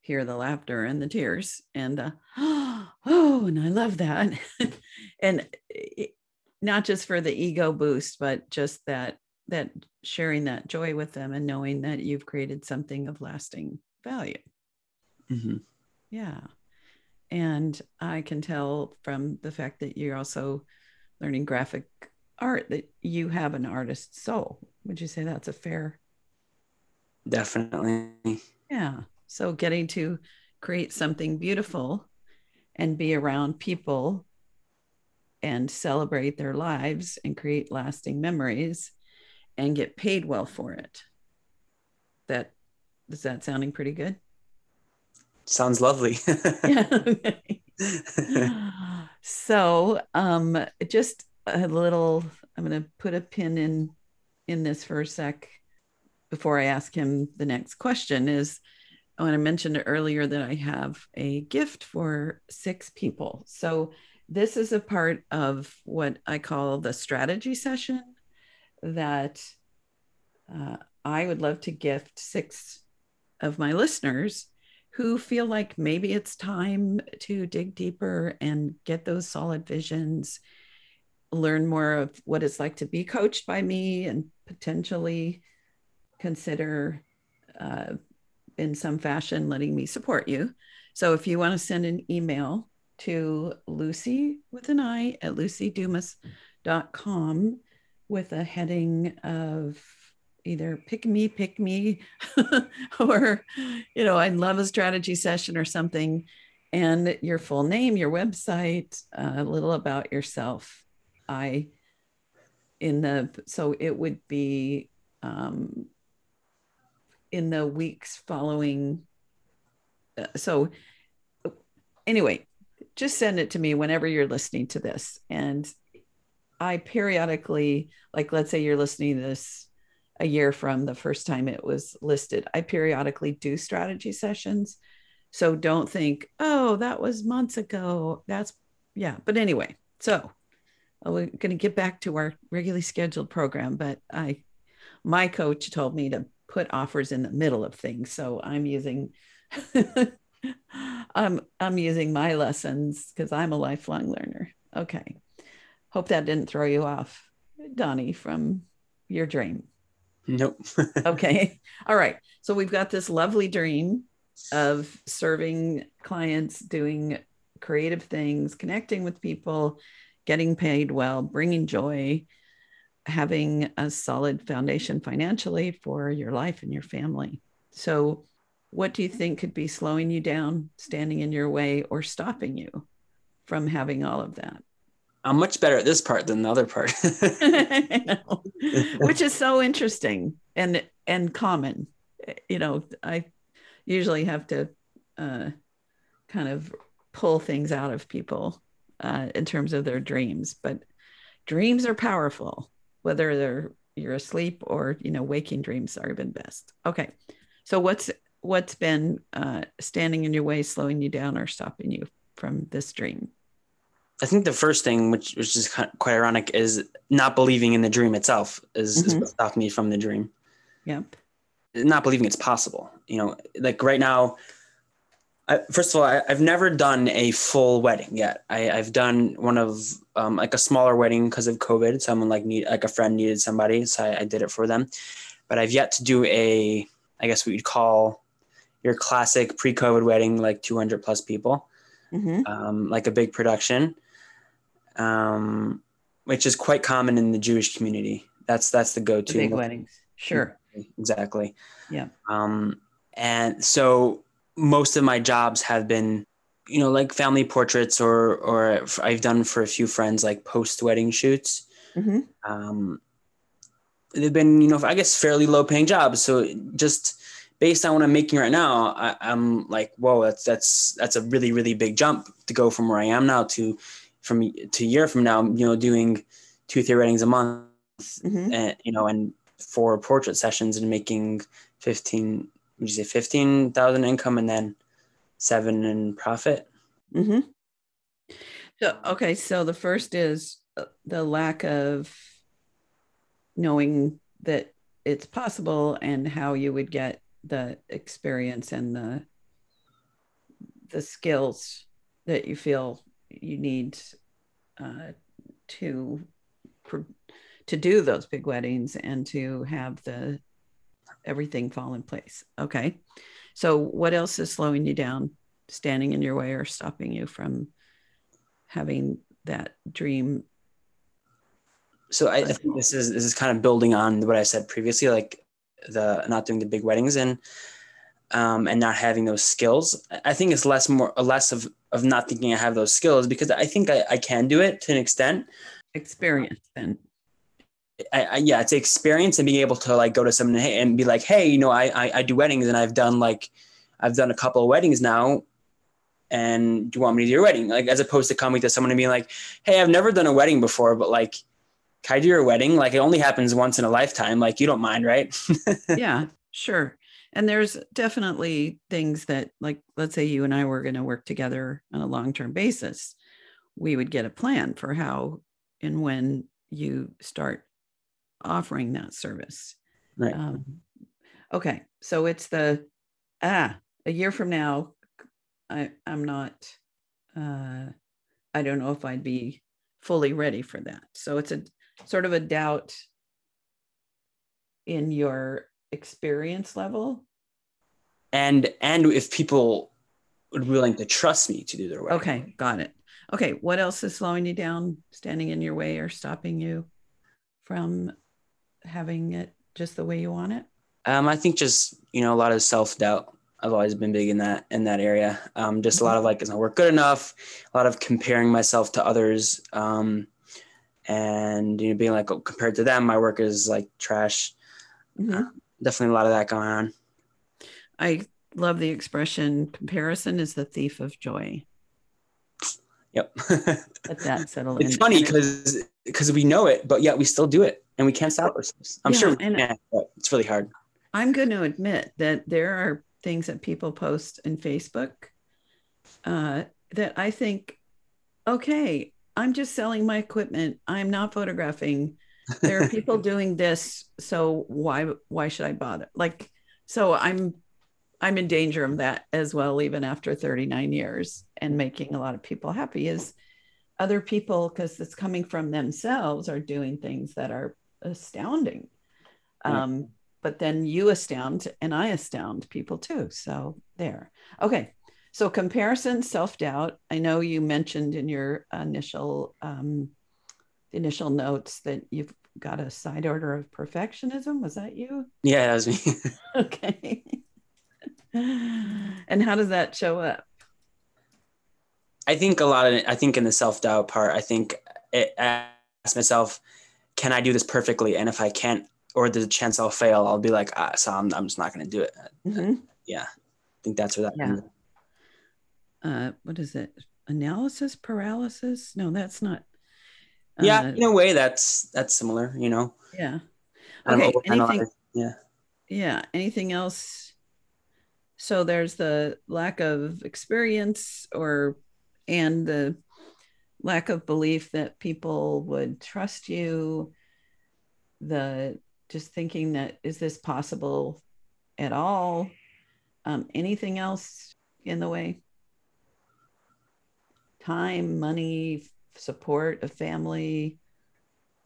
Speaker 2: hear the laughter and the tears and the oh, and I love that, and it, not just for the ego boost, but just that that sharing that joy with them and knowing that you've created something of lasting value.
Speaker 3: Mhm.
Speaker 2: Yeah. And I can tell from the fact that you're also learning graphic art that you have an artist's soul. Would you say that's a fair?
Speaker 3: Definitely.
Speaker 2: So getting to create something beautiful and be around people and celebrate their lives and create lasting memories and get paid well for it. That is that sounding pretty good?
Speaker 3: Sounds lovely.
Speaker 2: So um just a little i'm going to put a pin in in this for a sec before i ask him the next question is I mentioned earlier that I have a gift for six people. So this is a part of what I call the strategy session that uh, I would love to gift six of my listeners who feel like maybe it's time to dig deeper and get those solid visions, learn more of what it's like to be coached by me, and potentially consider uh, in some fashion letting me support you. So if you want to send an email to Luci with an I at lucidumas.com with a heading of either pick me, pick me, or, you know, I'd love a strategy session or something, and your full name, your website, uh, a little about yourself. I, in the, so it would be um, in the weeks following. Uh, so, anyway, just send it to me whenever you're listening to this. And I periodically, like, let's say you're listening to this a year from the first time it was listed, I periodically do strategy sessions. So don't think, oh, that was months ago. That's, yeah. But anyway, so uh, we're going to get back to our regularly scheduled program. But I, my coach told me to put offers in the middle of things. So I'm using I'm I'm using my lessons because I'm a lifelong learner. Okay. Hope that didn't throw you off, Donni, from your dream.
Speaker 3: Nope.
Speaker 2: okay. All right. So we've got this lovely dream of serving clients, doing creative things, connecting with people, getting paid well, bringing joy, having a solid foundation financially for your life and your family. So, what do you think could be slowing you down, standing in your way, or stopping you from having all of that?
Speaker 3: I'm much better at this part than the other part.
Speaker 2: Which is so interesting and and common. You know, I usually have to uh, kind of pull things out of people uh, in terms of their dreams, but dreams are powerful whether they're you're asleep or you know waking dreams are even best. Okay. So what's what's been uh, standing in your way slowing you down or stopping you from this dream?
Speaker 3: I think the first thing which which is quite ironic is not believing in the dream itself is, mm-hmm. is what stopped me from the dream.
Speaker 2: Yep
Speaker 3: not believing it's possible you know like right now I, first of all, I, have never done a full wedding yet. I, have done one of um, like a smaller wedding because of COVID. Someone like need like a friend needed somebody, so I, I, did it for them. But I've yet to do a, I guess what you'd call your classic pre-COVID wedding, like 200 plus people, mm-hmm. um, like a big production, um, which is quite common in the Jewish community. That's that's the go-to
Speaker 2: the big weddings. Sure.
Speaker 3: Exactly.
Speaker 2: Yeah.
Speaker 3: Um, and so most of my jobs have been you know like family portraits or or i've done for a few friends like post wedding shoots mm-hmm. um, they've been you know i guess fairly low paying jobs so just based on what i'm making right now I, am like whoa that's that's that's a really really big jump to go from where i am now to from to a year from now you know doing two three weddings a month mm-hmm. and you know and four portrait sessions and making 15 would you say 15,000 income and then seven in profit?
Speaker 2: Mm-hmm. So, okay. So the first is uh, the lack of knowing that it's possible and how you would get the experience and the the skills that you feel you need uh, to to do those big weddings and to have the everything fall in place. Okay. So, what else is slowing you down, standing in your way, or stopping you from having that dream?
Speaker 3: So, I, I think this is this is kind of building on what I said previously, like the not doing the big weddings and um, and not having those skills. I think it's less more less of of not thinking I have those skills because I think I, I can do it to an extent.
Speaker 2: Experience then.
Speaker 3: I, I, yeah, it's experience and being able to like go to someone and be like, hey, you know, I, I, I do weddings and I've done like, I've done a couple of weddings now. and do you want me to do your wedding? Like as opposed to coming to someone and being like, hey, I've never done a wedding before, but like, can I do your wedding? Like it only happens once in a lifetime. Like you don't mind, right?
Speaker 2: yeah, sure. And there's definitely things that, like, let's say you and I were going to work together on a long term basis. We would get a plan for how and when you start offering that service.
Speaker 3: Right.
Speaker 2: Um, okay. So it's the, ah, a year from now, I, I'm not, uh, I don't know if I'd be fully ready for that. So it's a sort of a doubt in your experience level.
Speaker 3: And and if people would be willing to trust me to do their work.
Speaker 2: Okay, got it. Okay, what else is slowing you down, standing in your way, or stopping you from having it just the way you want it?
Speaker 3: Um, I think just you know a lot of self doubt. I've always been big in that in that area. Um, just a lot of like, is my work good enough? A lot of comparing myself to others, um, and you know being like oh, compared to them, my work is like trash.
Speaker 2: Mhm.
Speaker 3: Uh, definitely a lot of that going on.
Speaker 2: I love the expression comparison is the thief of joy.
Speaker 3: Yep.
Speaker 2: Let that settle in.
Speaker 3: it's funny because because we know it, but yet we still do it, and we can't stop ourselves. I'm
Speaker 2: Yeah,
Speaker 3: sure we can, but it's really hard.
Speaker 2: I'm going to admit that there are things that people post in Facebook uh, that I think, okay, I'm just selling my equipment. I'm not photographing. There are people doing this, so why why should I bother? Like, so I'm I'm in danger of that as well, even after 39 years and making a lot of people happy. Is other people because it's coming from themselves are doing things that are astounding.
Speaker 3: Yeah.
Speaker 2: Um, but then you astound and I astound people too. So there. Okay. So comparison, self-doubt. I know you mentioned in your initial um, initial notes that you've got a side order of perfectionism. Was that you?
Speaker 3: Yeah, that was me.
Speaker 2: Okay. and how does that show up?
Speaker 3: I think a lot of it, I think in the self doubt part, I think it, I ask myself, can I do this perfectly? And if I can't, or there's a chance I'll fail, I'll be like, ah, so I'm, I'm just not going to do it.
Speaker 2: Mhm.
Speaker 3: Yeah. I think that's where that
Speaker 2: Yeah. Uh, what is it? Analysis paralysis? No, that's not.
Speaker 3: Yeah.
Speaker 2: Uh,
Speaker 3: in a way that's, that's similar, you know,
Speaker 2: yeah. Okay. Anything,
Speaker 3: Yeah.
Speaker 2: yeah. Anything else? So there's the lack of experience or, and the lack of belief that people would trust you. The just thinking that, is this possible at all? Um, anything else in the way? Time, money, support, a family.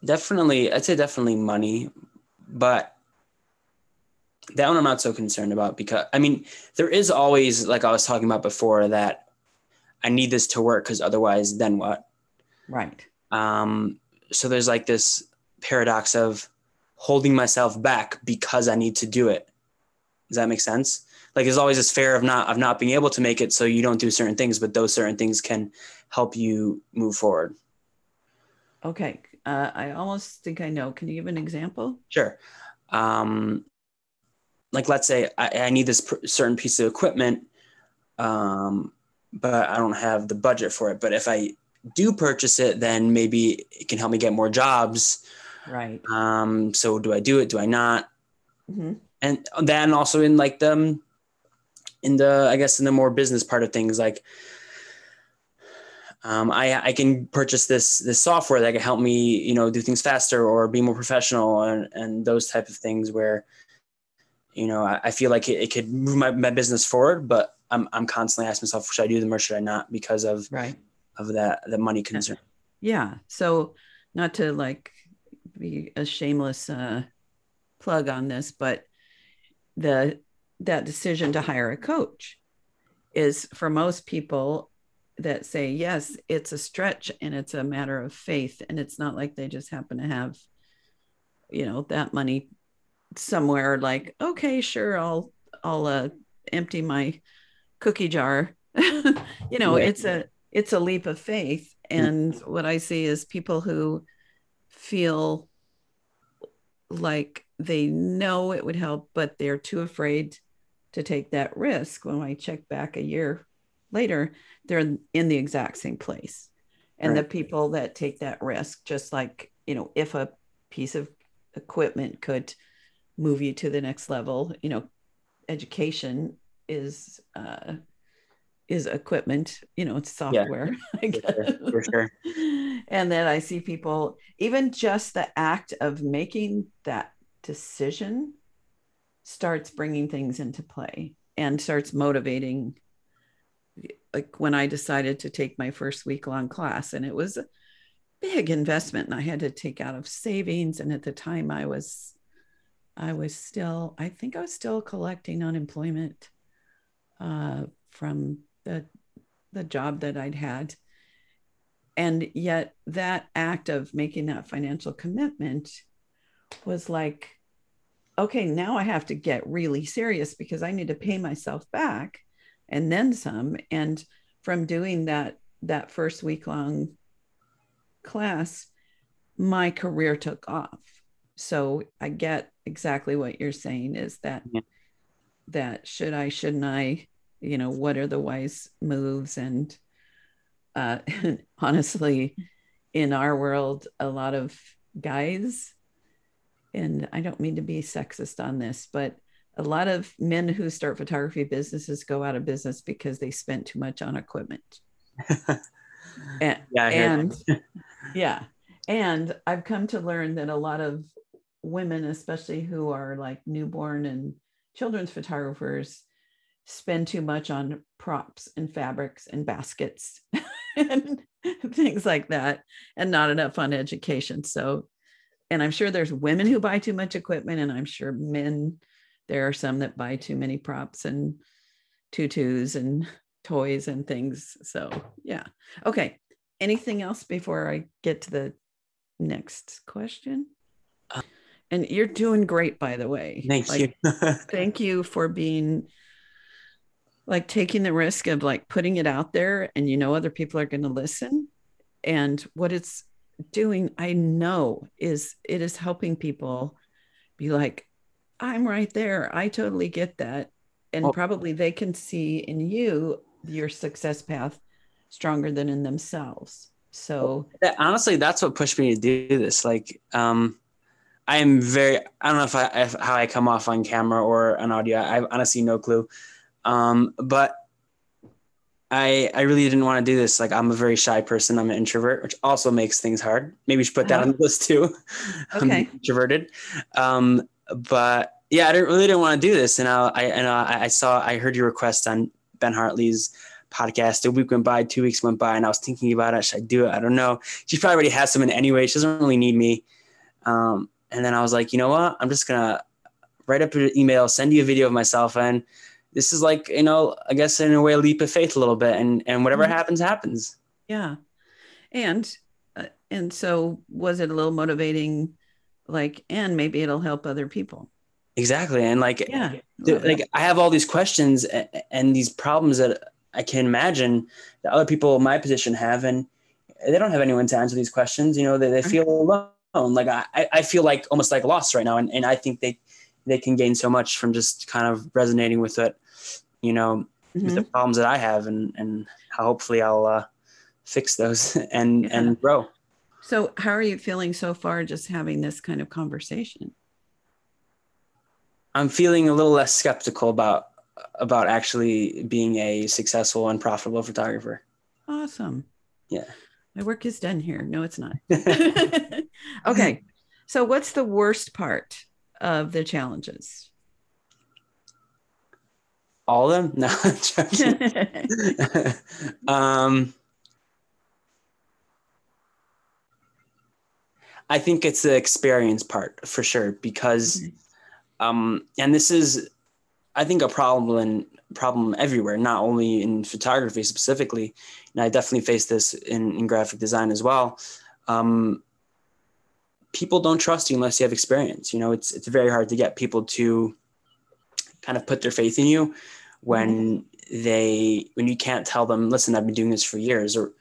Speaker 3: Definitely, I'd say definitely money, but that one I'm not so concerned about because I mean, there is always, like I was talking about before, that I need this to work because otherwise, then what?
Speaker 2: Right.
Speaker 3: Um, so there's like this paradox of holding myself back because I need to do it. Does that make sense? Like there's always this fear of not of not being able to make it, so you don't do certain things, but those certain things can help you move forward.
Speaker 2: Okay. Uh, I almost think I know. Can you give an example?
Speaker 3: Sure. Um, like let's say I, I need this pr- certain piece of equipment, um, but I don't have the budget for it. But if I do purchase it, then maybe it can help me get more jobs.
Speaker 2: Right.
Speaker 3: Um, so do I do it? Do I not?
Speaker 2: hmm
Speaker 3: And then also in like the in the I guess in the more business part of things, like um, I I can purchase this this software that can help me you know do things faster or be more professional and and those type of things where you know I, I feel like it, it could move my, my business forward, but I'm I'm constantly asking myself should I do them or should I not because of
Speaker 2: Right.
Speaker 3: of that the money concern.
Speaker 2: Yeah. So, not to like be a shameless uh, plug on this, but the that decision to hire a coach is for most people that say yes, it's a stretch and it's a matter of faith, and it's not like they just happen to have, you know, that money somewhere. Like, okay, sure, I'll I'll uh, empty my cookie jar. you know, it's a it's a leap of faith and what i see is people who feel like they know it would help but they're too afraid to take that risk when i check back a year later, they're in the exact same place. And
Speaker 3: Right.
Speaker 2: the people that take that risk, just like, you know, if a piece of equipment could move you to the next level, you know, education is uh is equipment, you know, it's
Speaker 3: Yeah.
Speaker 2: software. I
Speaker 3: For sure, for sure.
Speaker 2: And then I see people, even just the act of making that decision starts bringing things into play and starts motivating. Like when I decided to take my first week long class, and it was a big investment, and I had to take out of savings. And at the time, I was, I was still, I think I was still collecting unemployment uh, from the the job that I'd had. And yet that act of making that financial commitment was like okay now i have to get really serious because i need to pay myself back and then some. And from doing that that first week long class my career took off. So i get exactly what you're saying is that
Speaker 3: Yeah.
Speaker 2: that should i shouldn't i you know what are the wise moves and uh honestly in our world a lot of guys and i don't mean to be sexist on this but a lot of men who start photography businesses go out of business because they spent too much on equipment and,
Speaker 3: Yeah, I hear that.
Speaker 2: and yeah and i've come to learn that a lot of women especially who are like newborn and children's photographers spend too much on props and fabrics and baskets and things like that and not enough on education. So and i'm sure there's women who buy too much equipment and i'm sure men there are some that buy too many props and tutus and toys and things. So yeah. Okay anything else before i get to the next question?
Speaker 3: Uh,
Speaker 2: and you're doing great by the way.
Speaker 3: Thank
Speaker 2: Like,
Speaker 3: you.
Speaker 2: thank you for being like taking the risk of like putting it out there and you know other people are going to listen and what it's doing i know is it is helping people be like i'm right there i totally get that and
Speaker 3: Well-
Speaker 2: probably they can see in you your success path stronger than in themselves so
Speaker 3: That- honestly, that's what pushed me to do this. Like, um, I am very, I don't know if I, if, how I come off on camera or on audio. I have honestly no clue. Um, but I, I really didn't want to do this. Like, I'm a very shy person. I'm an introvert, which also makes things hard. Maybe you should put that on the list too. I'm
Speaker 2: Okay.
Speaker 3: introverted. Um, but yeah, I didn't really didn't want to do this. And I, I, and I, I saw, I heard your request on Ben Hartley's podcast. A week went by, two weeks went by, and I was thinking about it. Should I do it? I don't know. She probably already has someone anyway. She doesn't really need me. Um, and then I was like, you know what? I'm just gonna write up an email, send you a video of myself, and this is like, you know, I guess in a way, a leap of faith a little bit, and and whatever
Speaker 2: Mhm.
Speaker 3: happens, happens.
Speaker 2: yeah and uh, and so was it a little motivating like and maybe it'll help other people
Speaker 3: Exactly, and like,
Speaker 2: yeah
Speaker 3: Dude, like I have all these questions and, and these problems that I can imagine that other people in my position have, and they don't have anyone to answer these questions. You know, they, they feel alone. Like I, I feel like almost like lost right now, and, and I think they they can gain so much from just kind of resonating with it. You know, with the
Speaker 2: Mhm.
Speaker 3: problems that I have, and and how hopefully I'll uh, fix those and
Speaker 2: Yeah.
Speaker 3: and grow.
Speaker 2: so how are you feeling so far just having this kind of conversation
Speaker 3: I'm feeling a little less skeptical about about actually being a successful and profitable photographer.
Speaker 2: awesome
Speaker 3: Yeah.
Speaker 2: my work is done here no it's not okay so what's the worst part of the challenges
Speaker 3: All of them? No, um, I think it's the experience part for sure because, um, and this is, I think, a problem in problem everywhere, not only in photography specifically. And I definitely face this in, in graphic design as well. Um, people don't trust you unless you have experience. You know, it's it's very hard to get people to kind of put their faith in you when they when you can't tell them listen i've been doing this for years or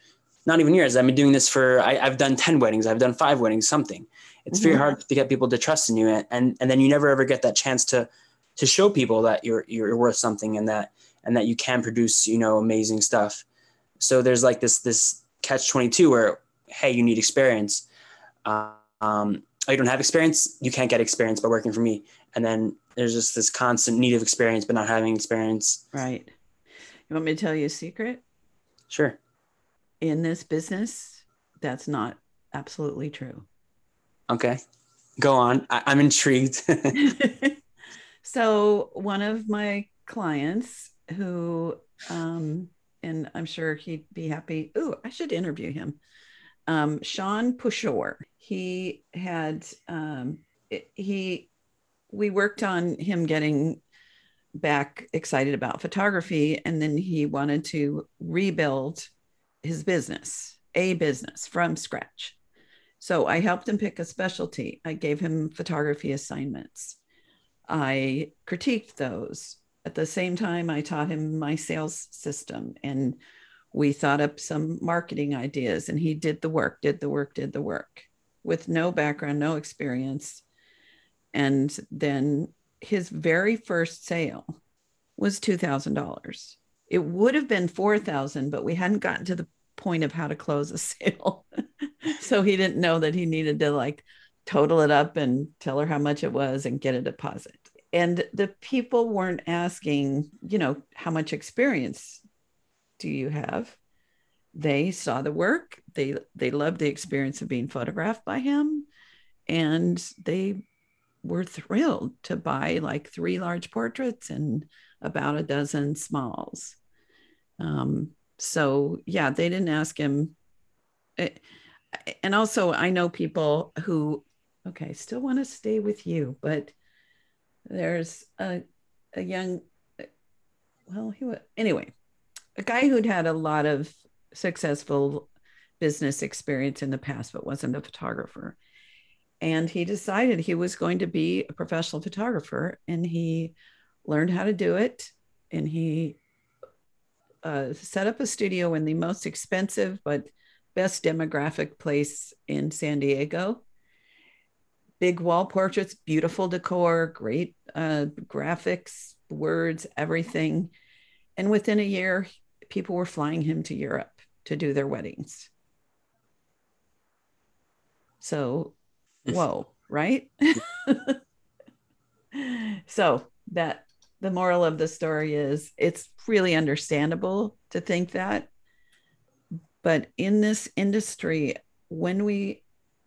Speaker 3: not even years i've been doing this for I, i've done 10 weddings i've done five weddings something it's very
Speaker 2: Mhm.
Speaker 3: hard to get people to trust in you and, and and then you never ever get that chance to to show people that you're you're worth something and that and that you can produce you know amazing stuff so there's like this this catch 22 where hey you need experience um, oh you don't have experience? You can't get experience by working for me. And then there's just this constant need of experience but not having experience.
Speaker 2: Right. You want me to tell you a secret?
Speaker 3: Sure.
Speaker 2: In this business that's not absolutely true.
Speaker 3: Okay. Go on. I- i'm intrigued.
Speaker 2: So one of my clients who um and i'm sure he'd be happy. Oh i should interview him um sean pushore he had um he we worked on him getting back excited about photography and then he wanted to rebuild his business a business from scratch. So i helped him pick a specialty. I gave him photography assignments. I critiqued those. At the same time, I taught him my sales system and we thought up some marketing ideas and he did the work, did the work, did the work with no background, no experience. And then his very first sale was $2,000. It would have been 4,000, but we hadn't gotten to the point of how to close a sale. so he didn't know that he needed to like total it up and tell her how much it was and get a deposit. And the people weren't asking, you know, how much experience do you have? They saw the work. They they loved the experience of being photographed by him and they were thrilled to buy like three large portraits and about a dozen smalls. Um, so yeah, they didn't ask him. Eh, and also, I know people who okay, still want to stay with you, but there's a, a young, well, he was, anyway, a guy who'd had a lot of successful business experience in the past, but wasn't a photographer. And he decided he was going to be a professional photographer and he learned how to do it. And he uh, set up a studio in the most expensive but best demographic place in San Diego big wall portraits, beautiful decor, great uh, graphics, words, everything. And within a year, people were flying him to Europe to do their weddings. So, whoa, right? so, that the moral of the story is it's really understandable to think that. But in this industry, when we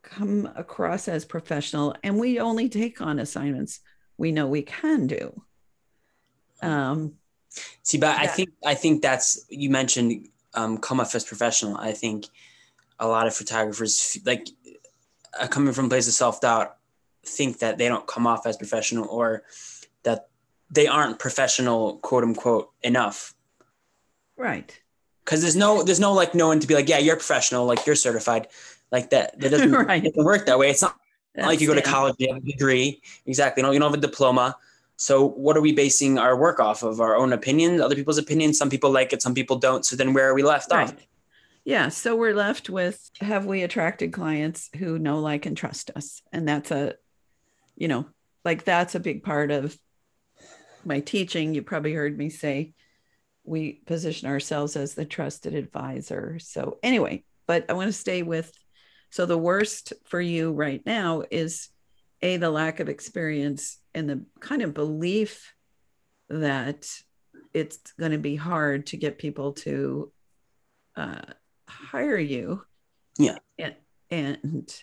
Speaker 2: come across as professional and we only take on assignments we know we can do um
Speaker 3: see but i think i think that's you mentioned um come off as professional i think a lot of photographers like uh, coming from a place of self-doubt think that they don't come off as professional or that they aren't professional quote unquote enough
Speaker 2: right
Speaker 3: because there's no there's no like no one to be like yeah you're professional like you're certified like that, that doesn't, right. doesn't work that way. It's not That's like you go to college, you have a degree. Exactly. You know, you don't have a diploma. So what are we basing our work off of? Our own opinions, other people's opinions? Some people like it, some people don't. So then where are we left right. off?
Speaker 2: Yeah. So we're left with have we attracted clients who know, like, and trust us? And that's a, you know, like that's a big part of my teaching. You probably heard me say we position ourselves as the trusted advisor. So anyway, but I want to stay with so the worst for you right now is a the lack of experience and the kind of belief that it's going to be hard to get people to uh, hire you.
Speaker 3: Yeah.
Speaker 2: And, and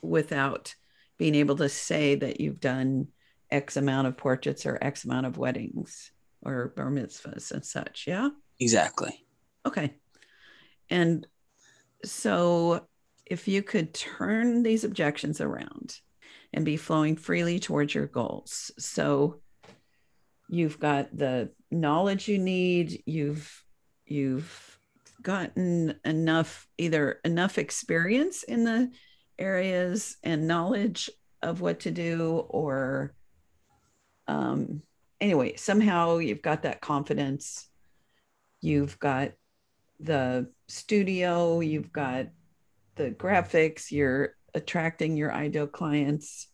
Speaker 2: without being able to say that you've done X amount of portraits or X amount of weddings or bar mitzvahs and such. Yeah.
Speaker 3: Exactly.
Speaker 2: Okay. And so if you could turn these objections around and be flowing freely towards your goals. So you've got the knowledge you need, you've you've gotten enough either enough experience in the areas and knowledge of what to do or um anyway, somehow you've got that confidence. You've got the studio, you've got the graphics, you're attracting your ideal clients.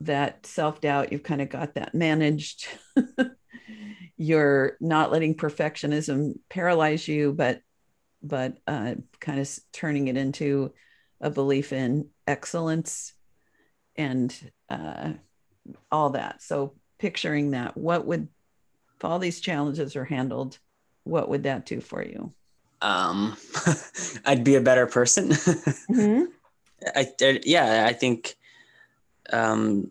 Speaker 2: That self doubt, you've kind of got that managed. you're not letting perfectionism paralyze you, but but uh, kind of turning it into a belief in excellence and uh, all that. So picturing that, what would if all these challenges are handled, what would that do for you?
Speaker 3: Um, I'd be a better person. mm-hmm. I, I, yeah, I think um,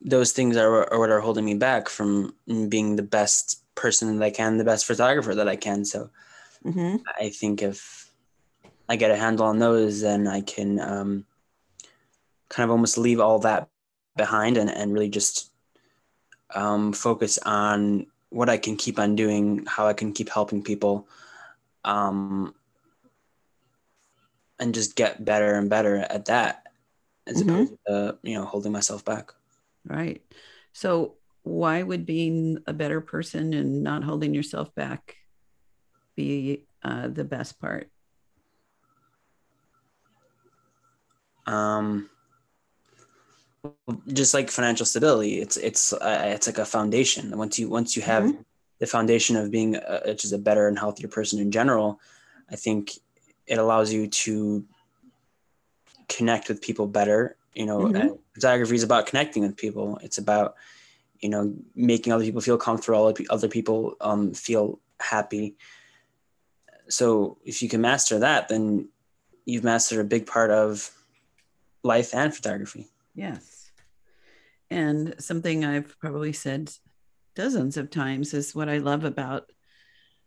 Speaker 3: those things are, are what are holding me back from being the best person that I can, the best photographer that I can. So mm-hmm. I think if I get a handle on those, then I can um, kind of almost leave all that behind and, and really just um, focus on what I can keep on doing, how I can keep helping people, um, and just get better and better at that, as mm-hmm. opposed to you know holding myself back.
Speaker 2: Right. So why would being a better person and not holding yourself back be uh, the best part?
Speaker 3: Um, just like financial stability, it's it's uh, it's like a foundation. Once you once you have mm-hmm. the foundation of being a, just a better and healthier person in general, I think it allows you to connect with people better. You know, mm-hmm. photography is about connecting with people. It's about you know making other people feel comfortable, other people um, feel happy. So if you can master that, then you've mastered a big part of life and photography.
Speaker 2: Yes. And something I've probably said dozens of times is what I love about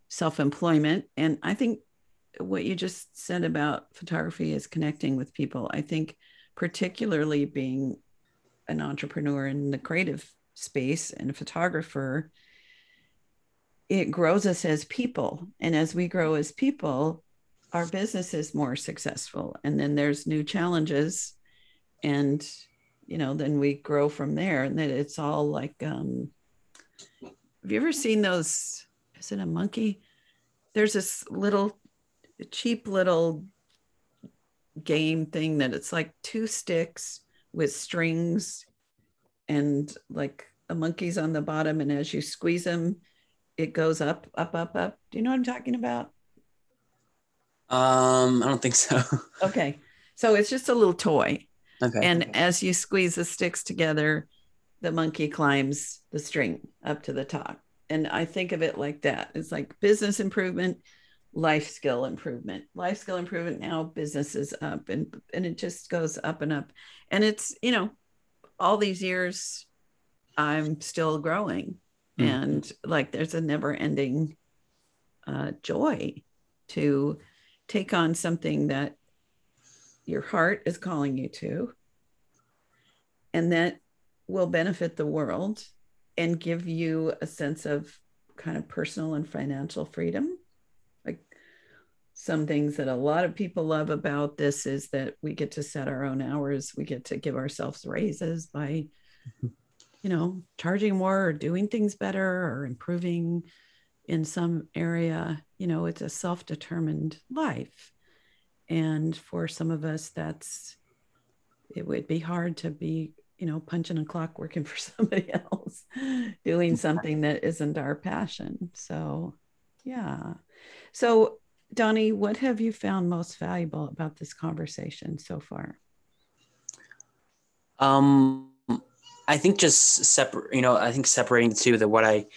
Speaker 2: self employment. And I think what you just said about photography is connecting with people. I think, particularly being an entrepreneur in the creative space and a photographer, it grows us as people. And as we grow as people, our business is more successful. And then there's new challenges. And you know, then we grow from there. And then it's all like, um, have you ever seen those? Is it a monkey? There's this little cheap little game thing that it's like two sticks with strings and like a monkey's on the bottom. And as you squeeze them, it goes up, up, up, up. Do you know what I'm talking about?
Speaker 3: Um, I don't think so.
Speaker 2: okay. So it's just a little toy Okay. And as you squeeze the sticks together, the monkey climbs the string up to the top. And I think of it like that. It's like business improvement, life skill improvement. Life skill improvement now business is up and and it just goes up and up. And it's, you know, all these years I'm still growing. Mm. And like there's a never ending uh, joy to take on something that your heart is calling you to, and that will benefit the world and give you a sense of kind of personal and financial freedom. Some things that a lot of people love about this is that we get to set our own hours, we get to give ourselves raises by, mm-hmm. you know, charging more or doing things better or improving in some area. You know, it's a self determined life. And for some of us, that's it would be hard to be, you know, punching a clock working for somebody else, doing something that isn't our passion. So, yeah. So, Donni, what have you found most valuable about this conversation so far?
Speaker 3: Um, I think just separate, you know, I think separating the two, that what I,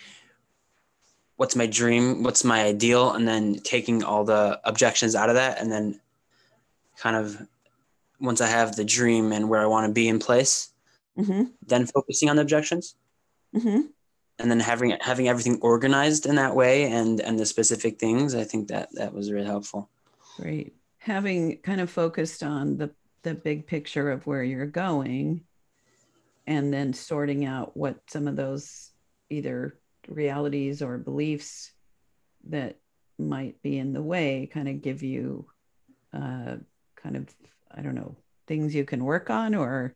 Speaker 3: what's my dream, what's my ideal, and then taking all the objections out of that, and then kind of once I have the dream and where I want to be in place, mm-hmm. then focusing on the objections. Mm-hmm. And then having having everything organized in that way and and the specific things, I think that that was really helpful.
Speaker 2: Great. Having kind of focused on the the big picture of where you're going and then sorting out what some of those either realities or beliefs that might be in the way kind of give you uh, kind of i don't know things you can work on or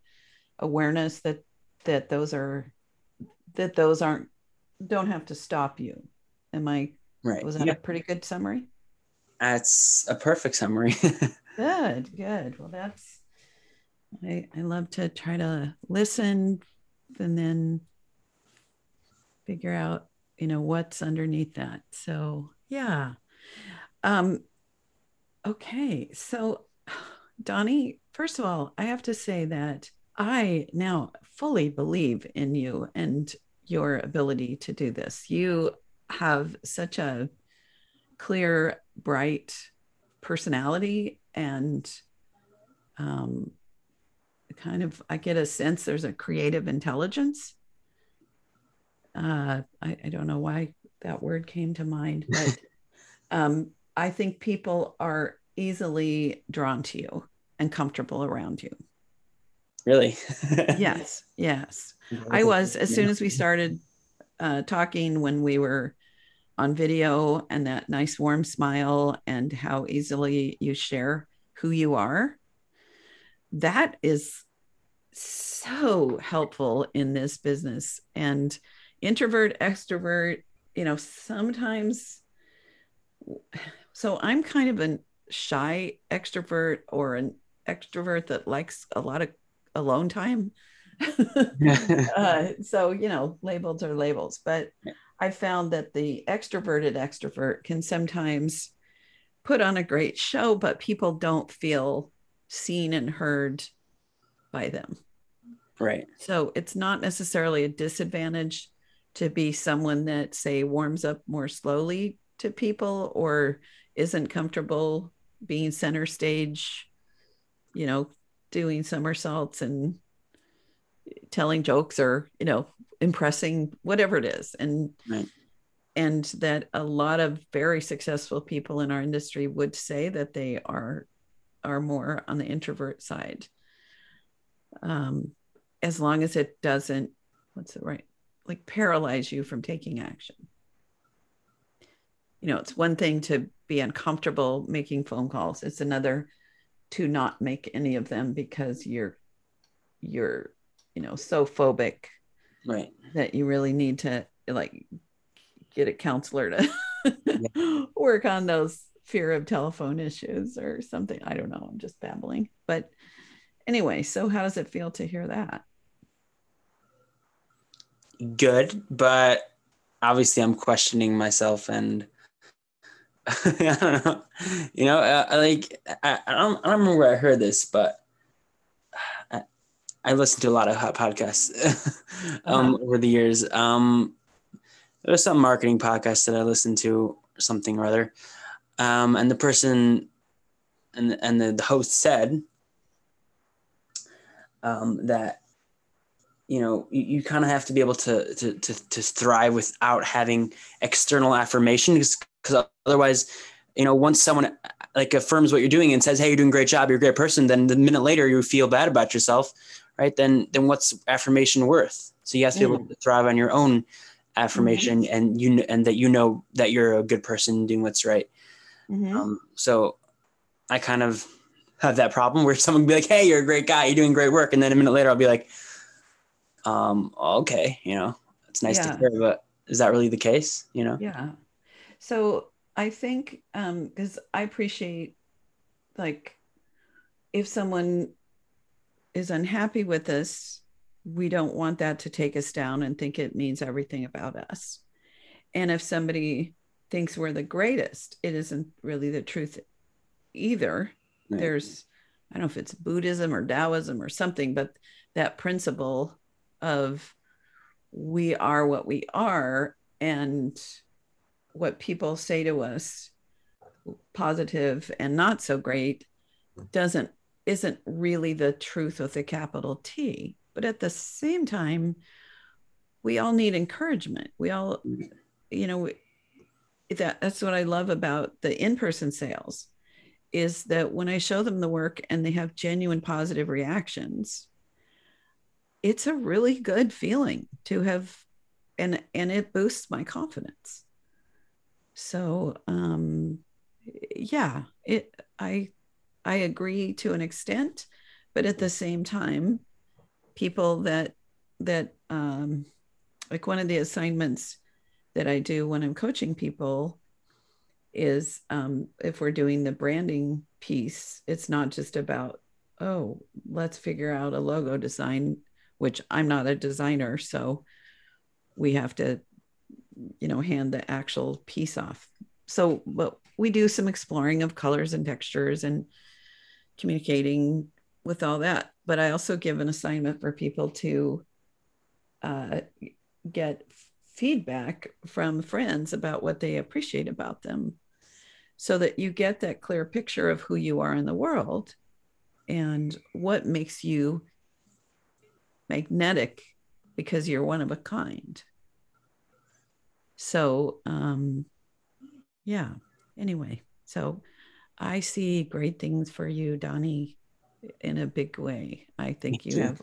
Speaker 2: awareness that that those are that those aren't don't have to stop you am i right was that yeah. a pretty good summary
Speaker 3: that's a perfect summary
Speaker 2: good good well that's I, I love to try to listen and then figure out, you know, what's underneath that. So, yeah. Um, okay. So, Donni, first of all, I have to say that I now fully believe in you and your ability to do this. You have such a clear, bright personality and um, kind of, I get a sense there's a creative intelligence. Uh, I, I don't know why that word came to mind, but um, I think people are easily drawn to you and comfortable around you.
Speaker 3: Really?
Speaker 2: yes, yes. I was as soon as we started uh, talking when we were on video and that nice warm smile and how easily you share who you are. That is so helpful in this business. And introvert, extrovert, you know, sometimes. So I'm kind of a shy extrovert or an extrovert that likes a lot of alone time. uh, so, you know, labels are labels, but I found that the extroverted extrovert can sometimes put on a great show, but people don't feel seen and heard by them.
Speaker 3: Right.
Speaker 2: So it's not necessarily a disadvantage to be someone that, say, warms up more slowly to people or isn't comfortable being center stage, you know, doing somersaults and telling jokes or you know impressing whatever it is. And right. and that a lot of very successful people in our industry would say that they are are more on the introvert side. Um as long as it doesn't what's it right like paralyze you from taking action. You know it's one thing to be uncomfortable making phone calls. It's another to not make any of them because you're you're you know so phobic
Speaker 3: right.
Speaker 2: that you really need to like get a counselor to yeah. work on those fear of telephone issues or something. I don't know. I'm just babbling. But anyway so how does it feel to hear that?
Speaker 3: Good but obviously i'm questioning myself and I don't know. You know, uh, like I, I don't I don't remember where I heard this, but I, I listened to a lot of hot podcasts um, uh-huh. over the years. Um, there was some marketing podcast that I listened to, or something or other, um, and the person and and the, the host said um, that you know you, you kind of have to be able to, to to to thrive without having external affirmation because because otherwise you know once someone like affirms what you're doing and says hey you're doing a great job you're a great person then the minute later you feel bad about yourself right then then what's affirmation worth so you have to be able mm. to thrive on your own affirmation mm-hmm. and you and that you know that you're a good person doing what's right mm-hmm. um, so i kind of have that problem where someone be like hey you're a great guy you're doing great work and then a minute later i'll be like um okay you know it's nice yeah. to hear but is that really the case you know
Speaker 2: yeah so I think um because I appreciate like if someone is unhappy with us, we don't want that to take us down and think it means everything about us. And if somebody thinks we're the greatest, it isn't really the truth either. Right. There's, I don't know if it's Buddhism or Taoism or something, but that principle of we are what we are and what people say to us positive and not so great doesn't isn't really the truth with a capital T. But at the same time we all need encouragement. We all you know that that's what i love about the in-person sales is that when i show them the work and they have genuine positive reactions it's a really good feeling to have and and it boosts my confidence so um yeah it i i agree to an extent but at the same time people that that um like one of the assignments that i do when i'm coaching people is um if we're doing the branding piece it's not just about oh let's figure out a logo design which i'm not a designer so we have to you know, hand the actual piece off. So, but we do some exploring of colors and textures and communicating with all that. But I also give an assignment for people to uh, get feedback from friends about what they appreciate about them so that you get that clear picture of who you are in the world and what makes you magnetic because you're one of a kind. So, um, yeah, anyway, so I see great things for you, Donni, in a big way. I think you have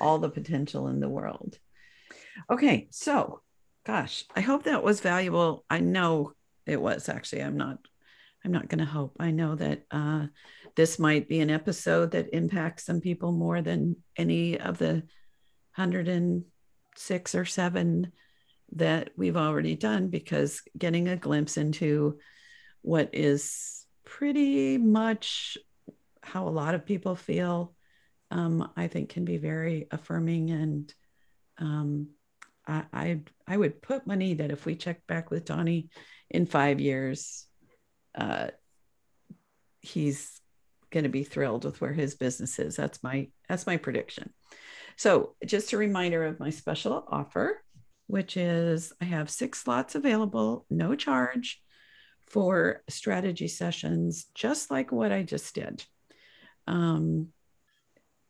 Speaker 2: all the potential in the world. Okay, so gosh, I hope that was valuable. I know it was actually. I'm not I'm not going to hope. I know that uh, this might be an episode that impacts some people more than any of the 106 or 7 that we've already done because getting a glimpse into what is pretty much how a lot of people feel, um, I think can be very affirming. And um, I, I, I would put money that if we check back with Donni in five years, uh, he's going to be thrilled with where his business is. That's my that's my prediction. So, just a reminder of my special offer, which is I have six slots available, no charge, for strategy sessions, just like what I just did. Um,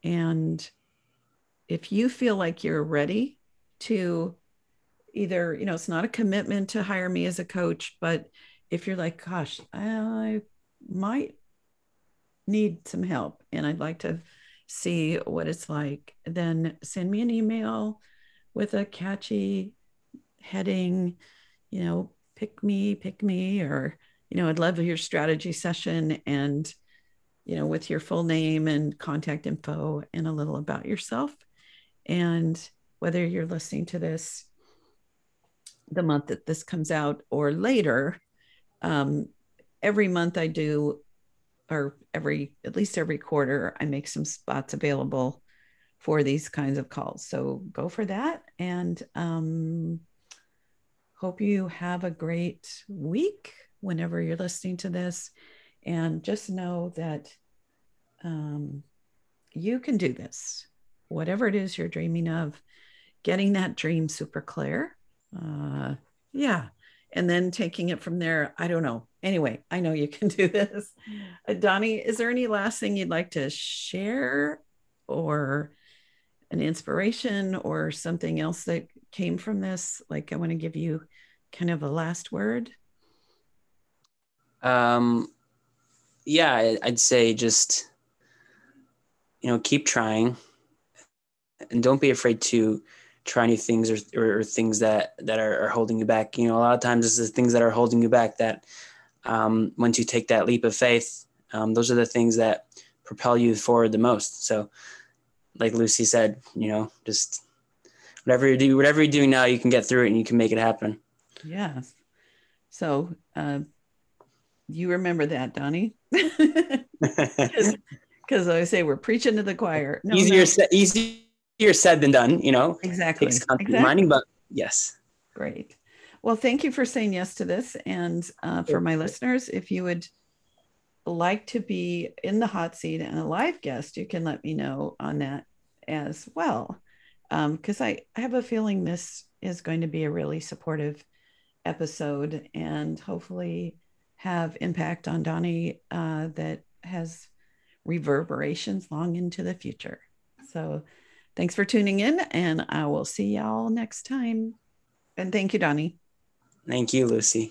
Speaker 2: and if you feel like you're ready to either, you know, it's not a commitment to hire me as a coach, but if you're like, gosh, I might need some help and I'd like to see what it's like, then send me an email with a catchy heading, you know, pick me, pick me, or, you know, I'd love your strategy session and, you know, with your full name and contact info and a little about yourself. And whether you're listening to this the month that this comes out or later, um, every month I do, or every, at least every quarter, I make some spots available for these kinds of calls. So go for that. And um, hope you have a great week whenever you're listening to this. And just know that um, you can do this, whatever it is you're dreaming of, getting that dream super clear. Uh, yeah and then taking it from there. I don't know. Anyway, I know you can do this. Uh, Donni, is there any last thing you'd like to share or an inspiration or something else that came from this? Like, I want to give you kind of a last word.
Speaker 3: Um, yeah, I'd say just, you know, keep trying and don't be afraid to try new things or, or, or things that that are, are, holding you back you know a lot of times it's the things that are holding you back that um, once you take that leap of faith um, those are the things that propel you forward the most so like luci said you know just whatever you do whatever you're doing now you can get through it and you can make it happen
Speaker 2: yeah so uh, you remember that donni because i say we're preaching to the choir
Speaker 3: no, easier no. Said, easier said than done, you know.
Speaker 2: Exactly.
Speaker 3: Exactly. reminding, but yes.
Speaker 2: Great. Well, thank you for saying yes to this. And uh, for my listeners, if you would like to be in the hot seat and a live guest, you can let me know on that as well. Because um, I, I have a feeling this is going to be a really supportive episode and hopefully have impact on Donni uh, that has reverberations long into the future. So Thanks for tuning in, and I will see y'all next time. And thank you, Donni.
Speaker 3: Thank you, Luci.